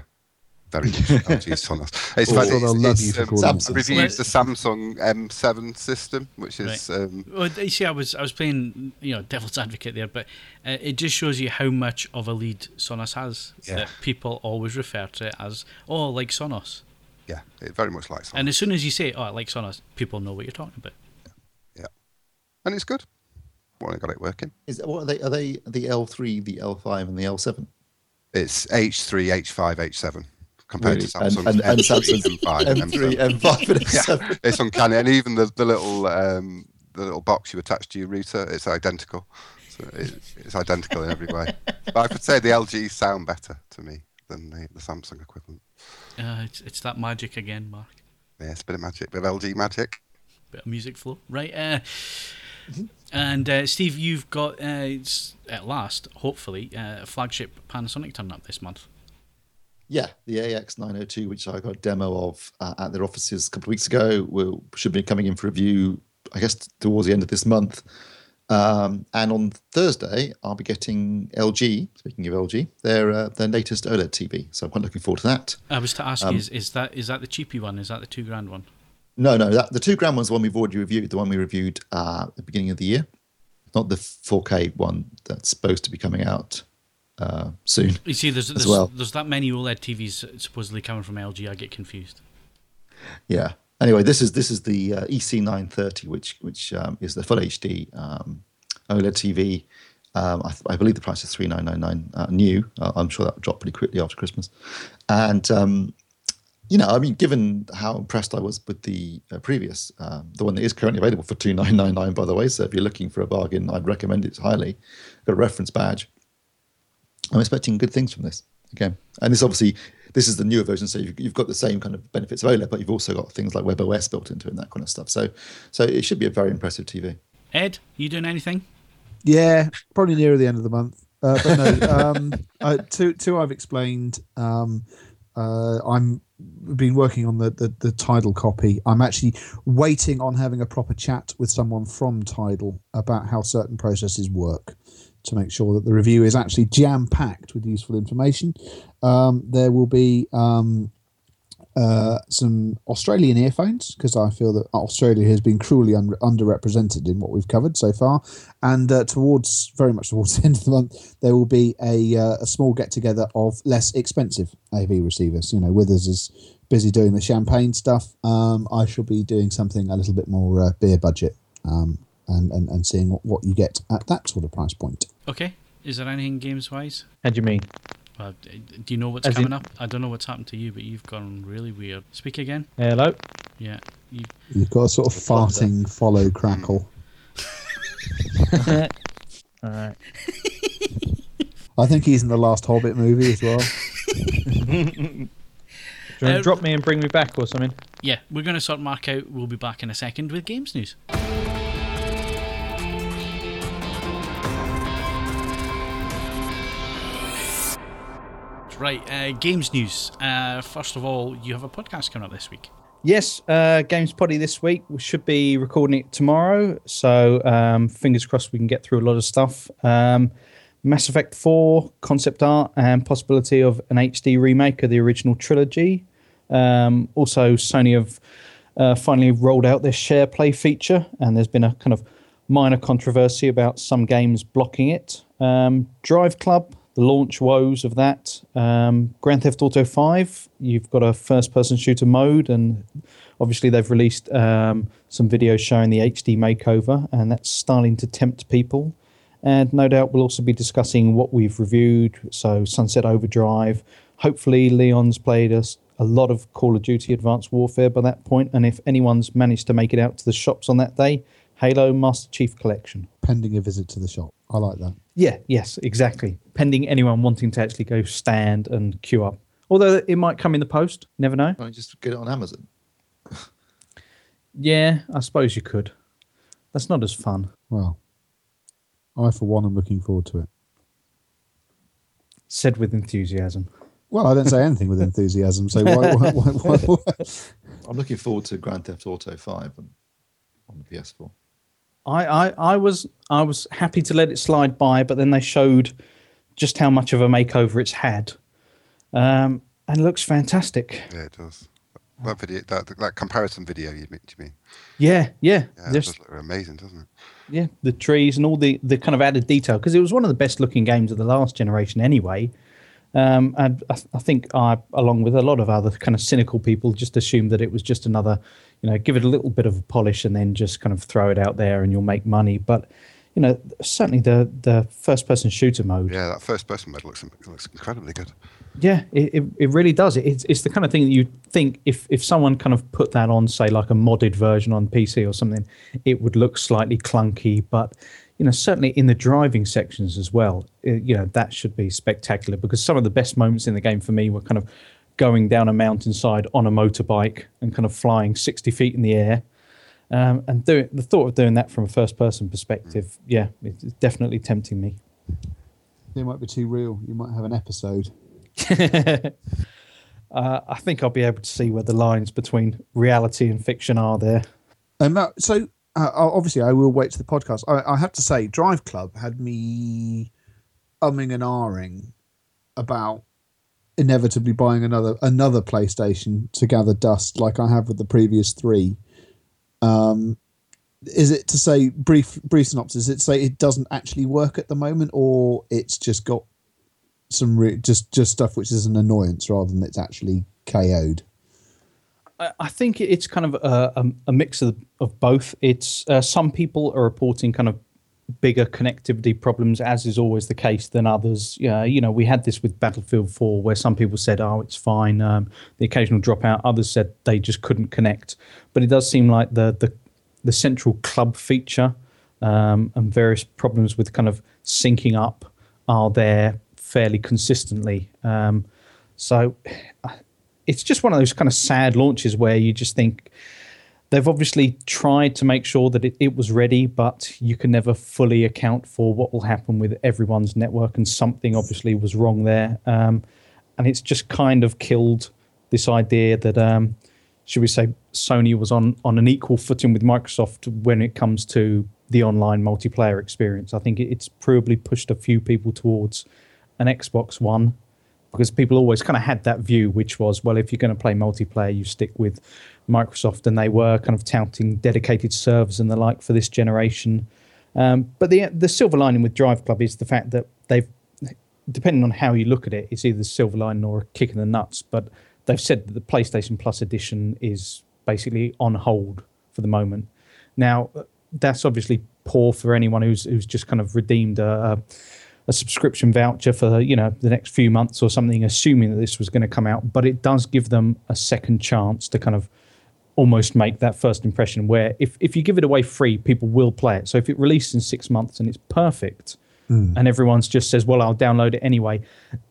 Very good. LG Sonos. It's, Oh, funny, so they'll it's- love it's, you for um, Samsung Samsung. reviews the Samsung M7 system, which is um, Well, you see, I was I was playing you know devil's advocate there, but uh, it just shows you how much of a lead Sonos has. Yeah. That people always refer to it as oh, like Sonos, yeah, it very much like Sonos. and as soon as you say oh, I like Sonos, people know what you're talking about. Yeah. And it's good. Well, I got it working. Is what are they? Are they the L3, the L5, and the L7? It's H3, H5, H7 compared to Samsung's And- and- and M3, Samsung's M5, and M3, M7. M5, and M7. it's uncanny, and even the, the little um, the little box you attach to your router, it's identical. So it, it's identical in every way. But I could say the LG sound better to me than the, the Samsung equivalent. Uh, it's it's that magic again, Mark. Yeah, it's a bit of magic, bit of LG magic. Bit of music flow, right? Uh, And uh, Steve, you've got uh, it's, at last, hopefully, uh, a flagship Panasonic turning up this month. Yeah, the AX902, which I got a demo of uh, at their offices a couple of weeks ago, will should be coming in for review, I guess, towards the end of this month. Um, and on Thursday, I'll be getting LG. Speaking of LG, their uh, their latest OLED TV. So I'm quite looking forward to that. I was to ask Um, you, is, is that is that the cheapy one? Is that the two grand one? No, no, that, the two grand one's the one we've already reviewed. The one we reviewed uh, at the beginning of the year, not the 4K one that's supposed to be coming out uh, soon. You see, there's there's, well. there's that many OLED TVs supposedly coming from LG. I get confused. Yeah. Anyway, this is this is the uh, EC930, which which um, is the full HD um, OLED TV. Um, I, I believe the price is three nine nine nine uh, new. Uh, I'm sure that will drop pretty quickly after Christmas. And um, you know, I mean, given how impressed I was with the uh, previous, um, the one that is currently available for two nine nine nine, by the way. So if you're looking for a bargain, I'd recommend it highly. Got a reference badge. I'm expecting good things from this again. And this obviously this is the newer version, so you've, you've got the same kind of benefits of OLED, but you've also got things like WebOS built into it and that kind of stuff. So so it should be a very impressive TV. Ed, you doing anything? Yeah, probably nearer the end of the month. Uh, but no, um, uh, two two I've explained. Um, uh, I'm been working on the, the the Tidal copy. I'm actually waiting on having a proper chat with someone from Tidal about how certain processes work to make sure that the review is actually jam packed with useful information. Um, there will be um, uh, some Australian earphones because I feel that Australia has been cruelly un- underrepresented in what we've covered so far. And uh, towards very much towards the end of the month, there will be a, uh, a small get together of less expensive AV receivers. You know, Withers is busy doing the champagne stuff. Um, I shall be doing something a little bit more uh, beer budget um, and, and, and seeing what, what you get at that sort of price point. Okay. Is there anything games wise? How do you mean? Well, do you know what's As in- coming up? I don't know what's happened to you, but you've gone really weird. Speak again. Hello. Yeah. You, You've got a sort of farting follow crackle. All right. I think he's in the last Hobbit movie as well. Do you want Uh, to drop me and bring me back or something? yeah, we're going to sort Mark out. We'll be back in a second with games news. Right, uh, games news. Uh, first of all, you have a podcast coming up this week. Yes, uh, Games Poddy this week. We should be recording it tomorrow. So um, fingers crossed we can get through a lot of stuff. Um, Mass Effect 4 concept art and possibility of an HD remake of the original trilogy. Um, also, Sony have uh, finally rolled out their share play feature, and there's been a kind of minor controversy about some games blocking it. Um, Drive Club, the launch woes of that. Um, Grand Theft Auto 5, you've got a first person shooter mode, and obviously they've released um, some videos showing the HD makeover, and that's starting to tempt people. And no doubt we'll also be discussing what we've reviewed. So, Sunset Overdrive. Hopefully, Leon's played us a lot of Call of Duty Advanced Warfare by that point. And if anyone's managed to make it out to the shops on that day, Halo Master Chief Collection. Pending a visit to the shop. I like that. Yeah, yes, exactly. Pending anyone wanting to actually go stand and queue up. Although it might come in the post, never know. Why don't you just get it on Amazon? Yeah, I suppose you could. That's not as fun. Well, I for one am looking forward to it. Said with enthusiasm. Well, I don't say anything with enthusiasm, so why? why, why, why, why? I'm looking forward to Grand Theft Auto 5 on, on the PS4. I, I, I was I was happy to let it slide by, but then they showed just how much of a makeover it's had, um, and looks fantastic. Yeah, it does. That video, that that comparison video you mean? You mean? Yeah, yeah, Yeah, it does look amazing, doesn't it? yeah. The trees and all the the kind of added detail because it was one of the best looking games of the last generation anyway. Um, and I, I think I, along with a lot of other kind of cynical people, just assumed that it was just another, you know, give it a little bit of a polish and then just kind of throw it out there and you'll make money. But you know, certainly the the first person shooter mode Yeah, that first person mode looks looks incredibly good. Yeah, it, it, it really does. It's, it's the kind of thing that you think if, if someone kind of put that on, say, like a modded version on PC or something, it would look slightly clunky. But, you know, certainly in the driving sections as well, uh, you know, that should be spectacular because some of the best moments in the game for me were kind of going down a mountainside on a motorbike and kind of flying 60 feet in the air. Um, and do, the thought of doing that from a first person perspective, yeah, it's definitely tempting me. It might be too real. You might have an episode. uh, I think I'll be able to see where the lines between reality and fiction are there. Um, uh, so uh, obviously, I will wait to the podcast. I, I have to say, Drive Club had me umming and ahhing about inevitably buying another another PlayStation to gather dust, like I have with the previous three. Um, is it to say brief brief synopsis? Is it say it doesn't actually work at the moment, or it's just got some re- just just stuff which is an annoyance rather than it's actually KO'd? I I think it's kind of a, a, a mix of, of both. It's uh, some people are reporting kind of bigger connectivity problems, as is always the case, than others. Yeah, you know, we had this with Battlefield 4, where some people said, "Oh, it's fine." Um, the occasional dropout. Others said they just couldn't connect. But it does seem like the the, the central club feature um, and various problems with kind of syncing up are there fairly consistently. Um, so it's just one of those kind of sad launches where you just think they've obviously tried to make sure that it, it was ready, but you can never fully account for what will happen with everyone's network, and something obviously was wrong there. Um, and it's just kind of killed this idea that, um, should we say, Sony was on, on an equal footing with Microsoft when it comes to the online multiplayer experience. I think it's probably pushed a few people towards an Xbox One because people always kind of had that view, which was, well, if you're going to play multiplayer, you stick with Microsoft, and they were kind of touting dedicated servers and the like for this generation. Um, but the the silver lining with Drive Club is the fact that they've, depending on how you look at it, it's either the silver lining or a kick in the nuts. But they've said that the PlayStation Plus edition is basically on hold for the moment. Now, that's obviously poor for anyone who's who's just kind of redeemed a, a a subscription voucher for you know the next few months or something, assuming that this was going to come out. But it does give them a second chance to kind of almost make that first impression. Where if if you give it away free, people will play it. So if it releases in six months and it's perfect, Mm. and everyone's just says, "Well, I'll download it anyway,"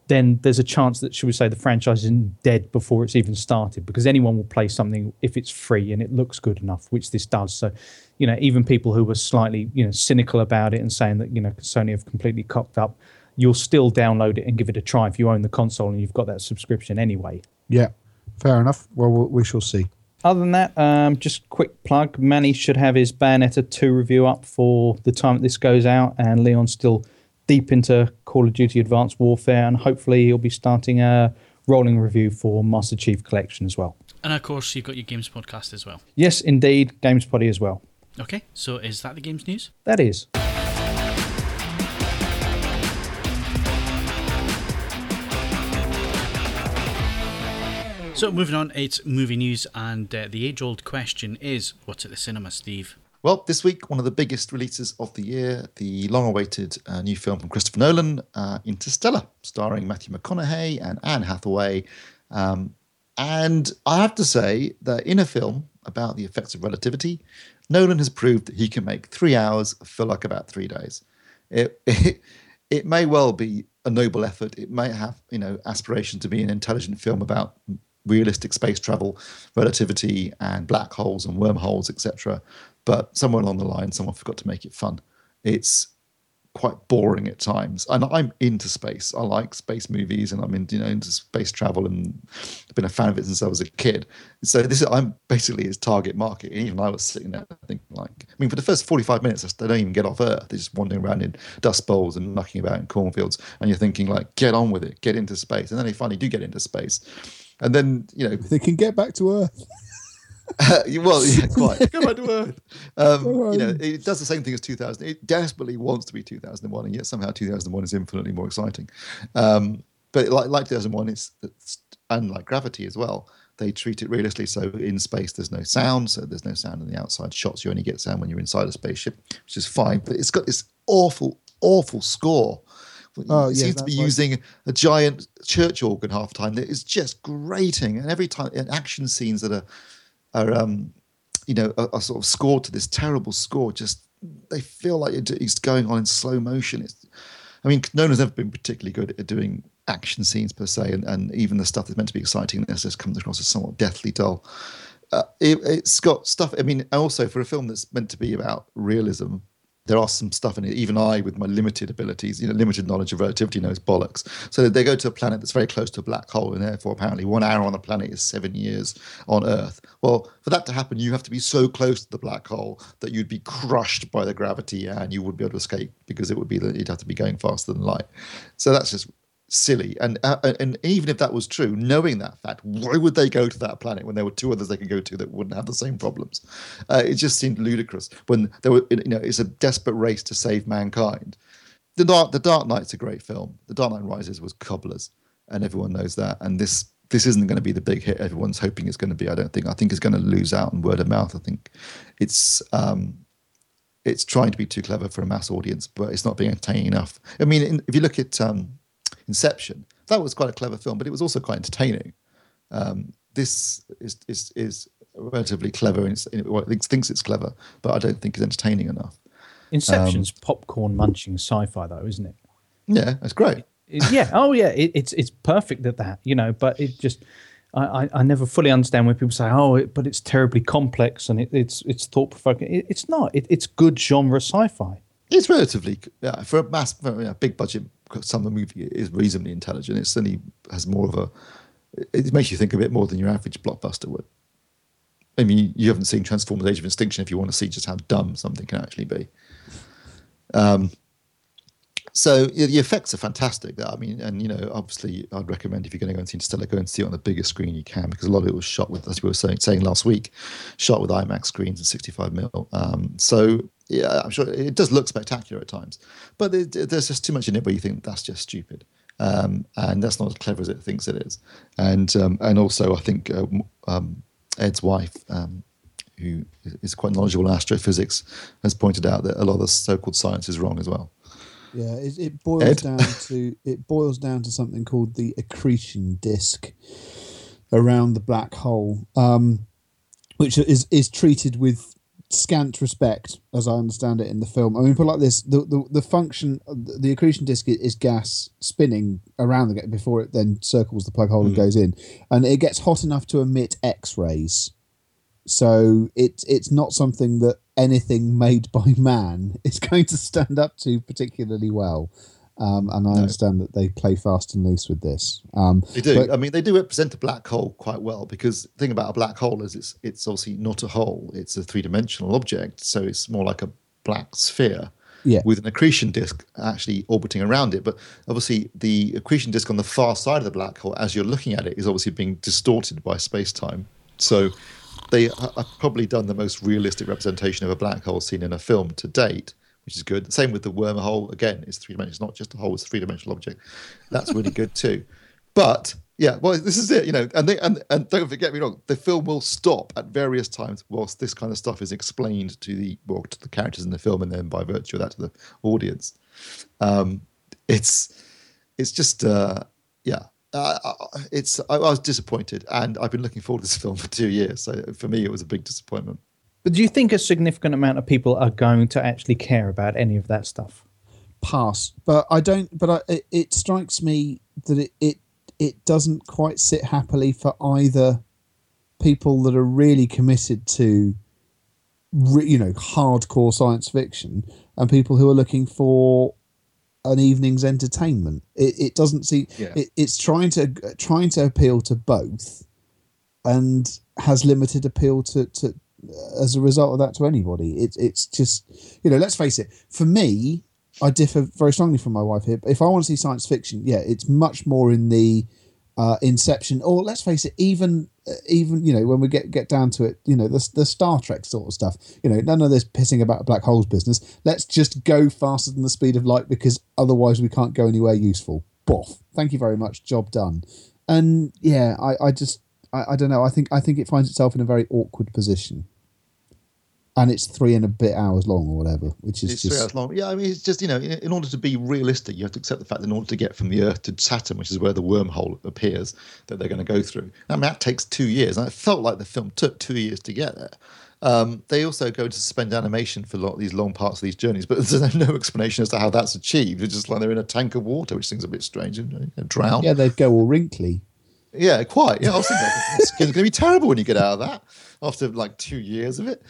then there's a chance that should we say the franchise is dead before it's even started because anyone will play something if it's free and it looks good enough, which this does. So, you know, even people who were slightly you know cynical about it and saying that you know Sony have completely cocked up, you'll still download it and give it a try if you own the console and you've got that subscription anyway. Yeah, fair enough. Well, we we shall see. Other than that, um, just quick plug. Manny should have his Bayonetta 2 review up for the time that this goes out, and Leon's still deep into Call of Duty Advanced Warfare, and hopefully he'll be starting a rolling review for Master Chief Collection as well. And of course, you've got your games podcast as well. Yes, indeed, Games Potty as well. Okay, so is that the games news? That is. So moving on, it's movie news, and uh, the age-old question is, what's at the cinema, Steve? Well, this week, one of the biggest releases of the year, the long awaited uh, new film from Christopher Nolan, uh, Interstellar, starring Matthew McConaughey and Anne Hathaway. Um, and I have to say that in a film about the effects of relativity, Nolan has proved that he can make three hours feel like about three days. It, it, it may well be a noble effort. It may have, you know, aspiration to be an intelligent film about realistic space travel, relativity, and black holes and wormholes, etc. But somewhere along the line, someone forgot to make it fun. It's quite boring at times. And I'm into space. I like space movies, and I'm into you know into space travel, and I've been a fan of it since I was a kid. So this is I'm basically his target market. Even I was sitting there thinking, like, I mean, for the first 45 minutes, they don't even get off Earth. They're just wandering around in dust bowls and mucking about in cornfields, and you're thinking, like, get on with it, get into space. And then they finally do get into space, and then you know They can get back to Earth. well, yeah, quite. Go back to Earth. Um, you know, it does the same thing as 2000. It desperately wants to be 2001, and yet somehow 2001 is infinitely more exciting. Um, but like, like 2001, it's, it's and like Gravity as well. They treat it realistically. So in space, there's no sound. So there's no sound in the outside shots. You only get sound when you're inside a spaceship, which is fine. But it's got this awful, awful score. Oh, it yeah, seems to be like- using a giant church organ half the time that is just grating. And every time in action scenes that are are um, you know are, are sort of scored to this terrible score. Just they feel like it's going on in slow motion. It's, I mean, no one's ever been particularly good at doing action scenes per se, and, and even the stuff that's meant to be exciting this just comes across as somewhat deathly dull. Uh, it, it's got stuff. I mean, also for a film that's meant to be about realism, there are some stuff in it. Even I, with my limited abilities, you know, limited knowledge of relativity, knows bollocks. So they go to a planet that's very close to a black hole, and therefore, apparently, one hour on the planet is seven years on Earth. Well, for that to happen, you have to be so close to the black hole that you'd be crushed by the gravity, and you wouldn't be able to escape because it would be that you'd have to be going faster than light. So that's just silly. And uh, and even if that was true, knowing that fact, why would they go to that planet when there were two others they could go to that wouldn't have the same problems? Uh, it just seemed ludicrous when there were you know it's a desperate race to save mankind. The Dark The Dark Knight's a great film. The Dark Knight Rises was cobblers, and everyone knows that. And this this isn't going to be the big hit everyone's hoping it's going to be. I don't think. I think it's going to lose out on word of mouth. I think it's. Um, it's trying to be too clever for a mass audience, but it's not being entertaining enough. I mean, in, if you look at um, Inception, that was quite a clever film, but it was also quite entertaining. Um, this is is is relatively clever, and it's, well, it thinks it's clever, but I don't think it's entertaining enough. Inception's popcorn munching sci-fi, though, isn't it? Yeah, it's great. It- yeah. Oh, yeah. It, it's it's perfect at that, you know. But it just, I, I, I never fully understand when people say, "Oh, it, but it's terribly complex and it, it's it's thought provoking." It, it's not. It, it's good genre sci-fi. It's relatively yeah, for a mass, for a big budget summer movie. is reasonably intelligent. It certainly has more of a. It makes you think a bit more than your average blockbuster would. I mean, you haven't seen Transformers: Age of Extinction if you want to see just how dumb something can actually be. Um, so yeah, the effects are fantastic. I mean, and you know, obviously, I'd recommend if you're going to go and see Interstellar, go and see it on the biggest screen you can because a lot of it was shot with, as we were saying, saying last week, shot with IMAX screens and 65 mil. Um, so yeah, I'm sure it does look spectacular at times, but there, there's just too much in it where you think that's just stupid, um, and that's not as clever as it thinks it is. And um, and also, I think uh, um, Ed's wife. Um, who is quite knowledgeable in astrophysics has pointed out that a lot of the so-called science is wrong as well. Yeah, it, it boils Ed? down to it boils down to something called the accretion disk around the black hole, um, which is is treated with scant respect, as I understand it in the film. I mean, put like this: the the, the function, the accretion disk is gas spinning around the before it then circles the plug hole and hmm. goes in, and it gets hot enough to emit X rays. So it's it's not something that anything made by man is going to stand up to particularly well. Um, and I understand that they play fast and loose with this. Um, They do. but- I mean, they do represent a black hole quite well because the thing about a black hole is it's it's obviously not a hole; it's a three dimensional object, so it's more like a black sphere Yeah. with an accretion disk actually orbiting around it. But obviously, the accretion disk on the far side of the black hole, as you're looking at it, is obviously being distorted by space time. So they have probably done the most realistic representation of a black hole seen in a film to date, which is good. Same with the wormhole. Again, it's three dimensional. It's not just a hole; it's a three dimensional object. That's really good too. But yeah, well, this is it, you know. And they and and don't forget me wrong, the film will stop at various times whilst this kind of stuff is explained to the well to the characters in the film, and then by virtue of that to the audience. Um, it's it's just uh, yeah. Uh, it's I, I was disappointed, and I've been looking forward to this film for two years. So for me, it was a big disappointment. But do you think a significant amount of people are going to actually care about any of that stuff? pass but i don't but I, it, it strikes me that it, it it doesn't quite sit happily for either people that are really committed to you know hardcore science fiction and people who are looking for an evening's entertainment it, it doesn't see Yeah. it, it's trying to trying to appeal to both and has limited appeal to, to as a result of that to anybody it's it's just you know let's face it for me I differ very strongly from my wife here. But if I want to see science fiction, yeah, it's much more in the uh, Inception, or let's face it, even uh, even you know when we get get down to it, you know the the Star Trek sort of stuff. You know, none of this pissing about black holes business. Let's just go faster than the speed of light because otherwise we can't go anywhere useful. Boff. Thank you very much. Job done. And yeah, I, I just I, I don't know. I think I think it finds itself in a very awkward position. And it's three and a bit hours long or whatever, which is It's three just hours long. Yeah, I mean, it's just you know, in, in order to be realistic, you have to accept the fact that in order to get from the Earth to Saturn, which is where the wormhole appears, that they're going to go through. I mean, that takes two years, and it felt like the film took two years to get there. Um, they also go to suspend animation for a lot of these long parts of these journeys, but there's no explanation as to how that's achieved. It's just like they're in a tank of water, which seems a bit strange. You drown. yeah, they'd go all wrinkly. Yeah, quite. Yeah, I was thinking it's going to be terrible when you get out of that after like two years of it.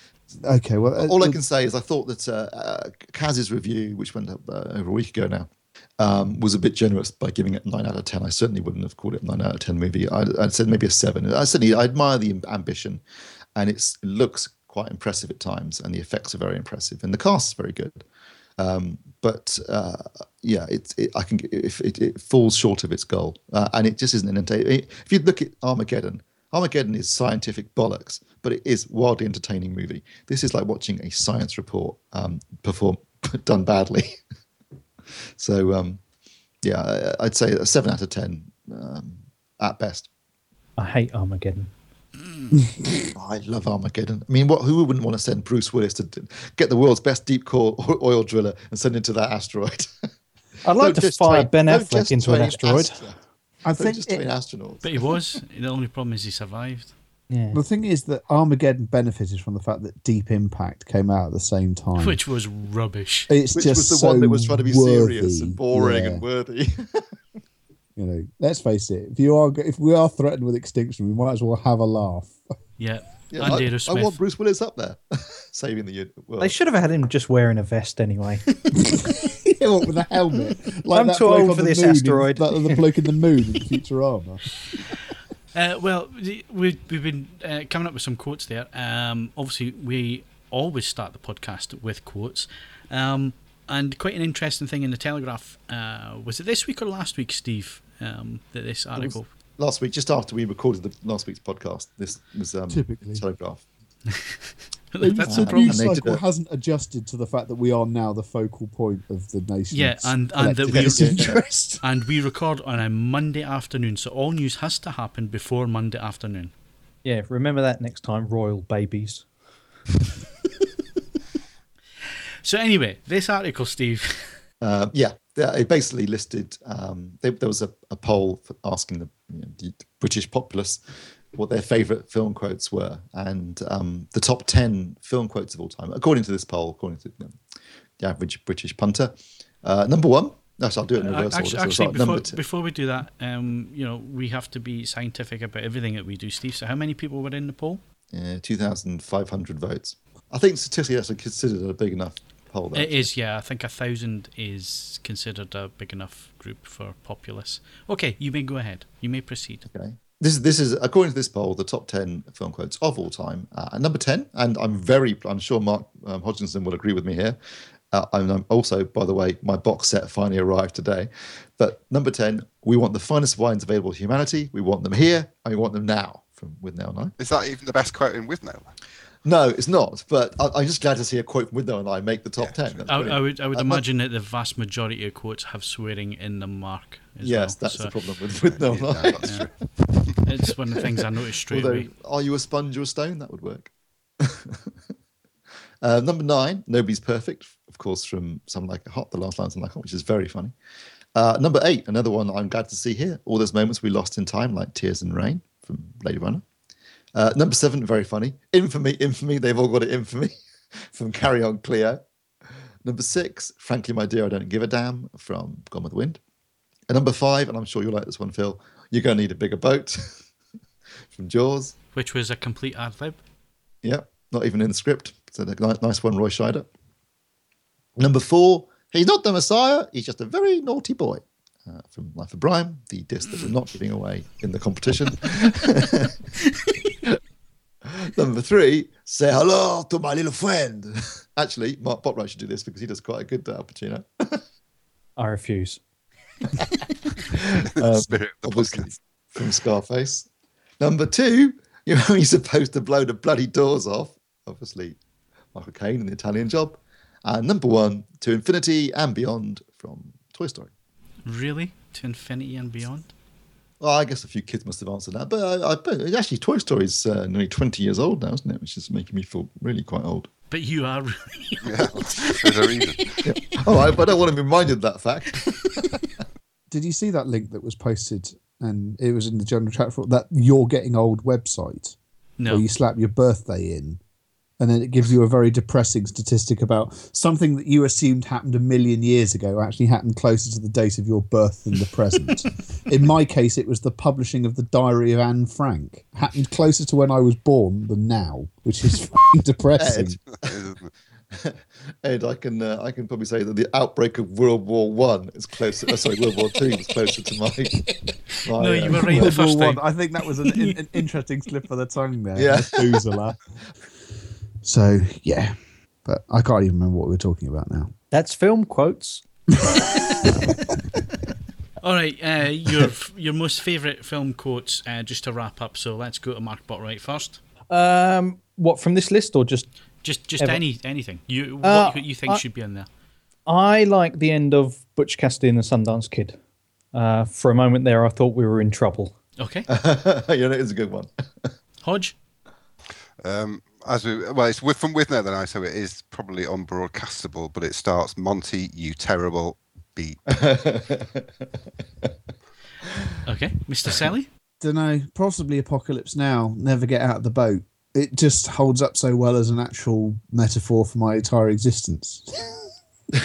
Okay, well, uh, All I can say is I thought that uh, uh, Kaz's review, which went up uh, over a week ago now, um, was a bit generous by giving it nine out of ten. I certainly wouldn't have called it a nine out of ten movie. I'd, I'd said maybe a seven. I certainly I admire the ambition, and it's, it looks quite impressive at times, and the effects are very impressive, and the cast is very good. Um, but uh, yeah, it's it, I can if it, it falls short of its goal, uh, and it just isn't an entertaining. If you look at Armageddon, Armageddon is scientific bollocks, but it is wildly entertaining movie. This is like watching a science report um, perform done badly. so um, yeah, I- I'd say a seven out of ten um, at best. I hate Armageddon. I love Armageddon. I mean, what who wouldn't want to send Bruce Willis to get the world's best deep core oil driller and send him to that asteroid? I'd like Don't to fire train- Ben Affleck into an asteroid. astra- I don't think just it- train astronauts. But he was. the only problem is he survived. Yeah. the thing is that Armageddon benefited from the fact that Deep Impact came out at the same time. Which was rubbish. it's Which just was the so one that was trying to be serious and boring Yeah. and worthy. You know, let's face it. If you are, if we are threatened with extinction, we might as well have a laugh. Yeah. Yeah, and I, I want Bruce Willis up there, saving the world. They should have had him just wearing a vest anyway. yeah, what, with a helmet. Like I'm that too old for the this moon in- asteroid. like the bloke in the moon in Futurama. Uh, well, we've, we've been uh, coming up with some quotes there. Um, obviously, we always start the podcast with quotes. Um, and quite an interesting thing in the Telegraph. Uh, was it this week or last week, Steve? Um, that this article. last week, just after we recorded the last week's podcast, this was um, Typically. Telegraph. That's the the news And they did cycle a- hasn't adjusted to the fact that we are now the focal point of the nation. Yeah, and- and that we- interest. And we record on a Monday afternoon, so all news has to happen before Monday afternoon. yeah, remember that next time, royal babies. So anyway, this article, Steve. Um, yeah, yeah, it basically listed. Um, there, there was a, a poll for asking the, you know, the British populace what their favourite film quotes were, and um, the top ten film quotes of all time, according to this poll, according to you know, the average British punter. Uh, number one. No, so I'll do it in Uh, reverse actually, order. So actually before, before we do that, um, you know, we have to be scientific about everything that we do, Steve. So how many people were in the poll? Yeah, 2,500 votes. I think statistically that's considered a big enough poll. Though. It is, yeah. I think a thousand is considered a big enough group for populace. Okay, you may go ahead. You may proceed. Okay. This is this is according to this poll the top ten film quotes of all time. Uh, and number ten, and I'm very I'm sure Mark um, Hodgkinson will agree with me here. Uh, and I'm also, by the way, my box set finally arrived today. But number ten, we want the finest wines available to humanity. We want them here, and we want them now. From Withnail and I. Is that even the best quote in Withnail? No, it's not. But I, I'm just glad to see a quote from Withnail and I make the top Yeah, ten. I, I would, I would Uh, imagine that the vast majority of quotes have swearing in them, Mark. As Yes, well. that's So the problem with Withnail and Yeah, I. that's true. It's one of the things I noticed straight Although, away. are you a sponge or a stone? That would work. uh, number nine, nobody's perfect. Of course, from Some Like It Hot, the last line Some Like It Hot, which is very funny. Uh, number eight, another one I'm glad to see here. All those moments we lost in time, like Tears and Rain from Blade Runner. Uh, number seven, very funny. Infamy, infamy. They've all got it infamy from Carry On Cleo. Number six, Frankly, My Dear, I Don't Give a Damn from Gone with the Wind. And number five, and I'm sure you'll like this one, Phil, You're Going to Need a Bigger Boat from Jaws. Which was a complete ad lib. Yeah, not even in the script. So a nice one, Roy Scheider. Number four, he's not the Messiah. He's just a very naughty boy. Uh, from Life of Brian, the disc that we're not giving away in the competition. Number three, say hello to my little friend. Actually, Mark Botwright should do this because he does quite a good uh, Al Pacino. I refuse. Um, Spirit of the obviously podcast. from Scarface. Number two, you're only supposed to blow the bloody doors off. Obviously, Michael Caine in the Italian Job. And number one, to infinity and beyond from Toy Story. Really? To infinity and beyond? Well, I guess a few kids must have answered that, but I, I bet actually Toy Story's uh, nearly 20 years old now, isn't it? Which is making me feel really quite old. But you are really. Yeah, there's a reason. Oh, I, but I don't want to be reminded of that fact. Did you see that link that was posted and it was in the general chat for that you're getting old website No. where you slap your birthday in and then it gives you a very depressing statistic about something that you assumed happened a million years ago actually happened closer to the date of your birth than the present. in my case, it was the publishing of the Diary of Anne Frank. Happened closer to when I was born than now, which is depressing. Ed, Ed, I can uh, I can probably say that the outbreak of World War One is closer. Uh, sorry, World War Two is closer to my. my No, you uh, were right the first War time. One. I think that was an, an, an interesting slip of the tongue there. Yeah. Methuselah. So yeah, but I can't even remember what we were talking about now. That's film quotes. All right, uh, your your most favourite film quotes, uh, just to wrap up. So let's go to Mark Botwright first. Um, what from this list or just? Just just Ever. any anything you Uh, what you think I- should be in there. I like the end of Butch Cassidy and the Sundance Kid. Uh, for a moment there, I thought we were in trouble. Okay, yeah, that is a good one. Hodge. Um, as we well, it's with from with no, then I so it is probably unbroadcastable, but it starts Monty, you terrible beat. Okay, Mr. Selley. Don't know. Possibly Apocalypse Now. Never get out of the boat. It just holds up so well as an actual metaphor for my entire existence.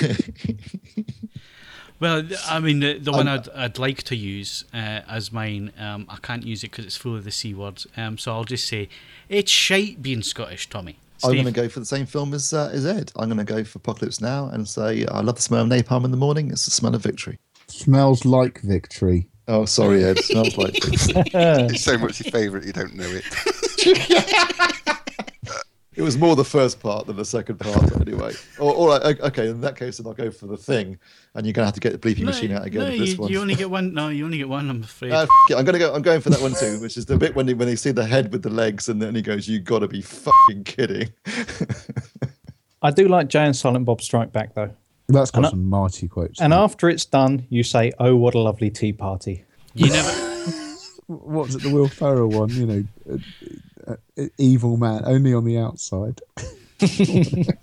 Well, I mean, the, the one I'd, I'd like to use uh, as mine, um, I can't use it because it's full of the C words. Um, so I'll just say, it's shite being Scottish, Tommy. I'm going to go for the same film as uh, as Ed. I'm going to go for Apocalypse Now and say I love the smell of napalm in the morning. It's the smell of victory. Smells like victory. Oh, sorry, Ed. Smells like victory. it's so much your favourite, you don't know it. It was more the first part than the second part, anyway. Or, all right, okay. In that case, then I'll go for the thing, and you're going to have to get the bleeping machine out again no, this you, one. you only get one. No, you only get one. I'm afraid. Uh, f- it, I'm gonna go. I'm going for that one too, which is the bit when he, when they see the head with the legs, and then he goes, "You got to be fucking kidding!" I do like Jay and Silent Bob Strike Back though. That's got And I- some Marty quotes. And in it. after it's done, you say, "Oh, what a lovely tea party." you never. what was it? The Will Ferrell one. You know, uh, evil man only on the outside.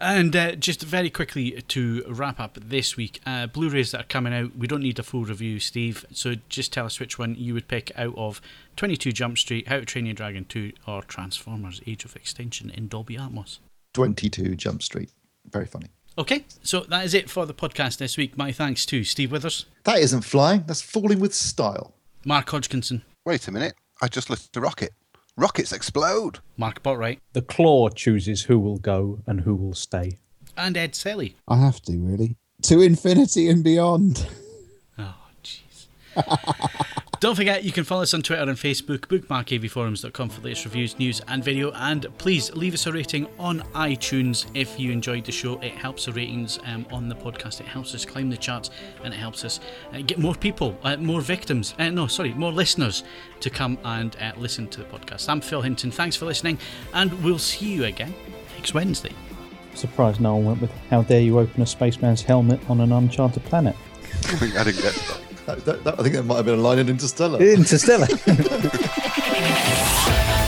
And uh, just very quickly to wrap up this week, uh, Blu-rays that are coming out. We don't need a full review, Steve. So just tell us which one you would pick out of 22 Jump Street, How to Train Your Dragon 2, or Transformers: Age of Extinction in Dolby Atmos. Twenty-two Jump Street. Very funny. Okay, so that is it for the podcast this week. My thanks to Steve Withers, That isn't flying. That's falling with style. Mark Hodgkinson, Wait a minute, I just lit a rocket. Rockets explode. Mark Botwright, The claw chooses who will go and who will stay. and Ed Selley. I have to really to infinity and beyond. Jeez. Don't forget, you can follow us on Twitter and Facebook, bookmark avforums.com for latest reviews, news, and video. And please leave us a rating on iTunes if you enjoyed the show. It helps the ratings um, on the podcast, it helps us climb the charts, and it helps us uh, get more people, uh, more victims, uh, no, sorry, more listeners to come and uh, listen to the podcast. I'm Phil Hinton. Thanks for listening, and we'll see you again next Wednesday. Surprised no one went with "How dare you open a spaceman's helmet on an uncharted planet?" I think I didn't get that. That, that, that- I think that might have been a line in Interstellar. Interstellar.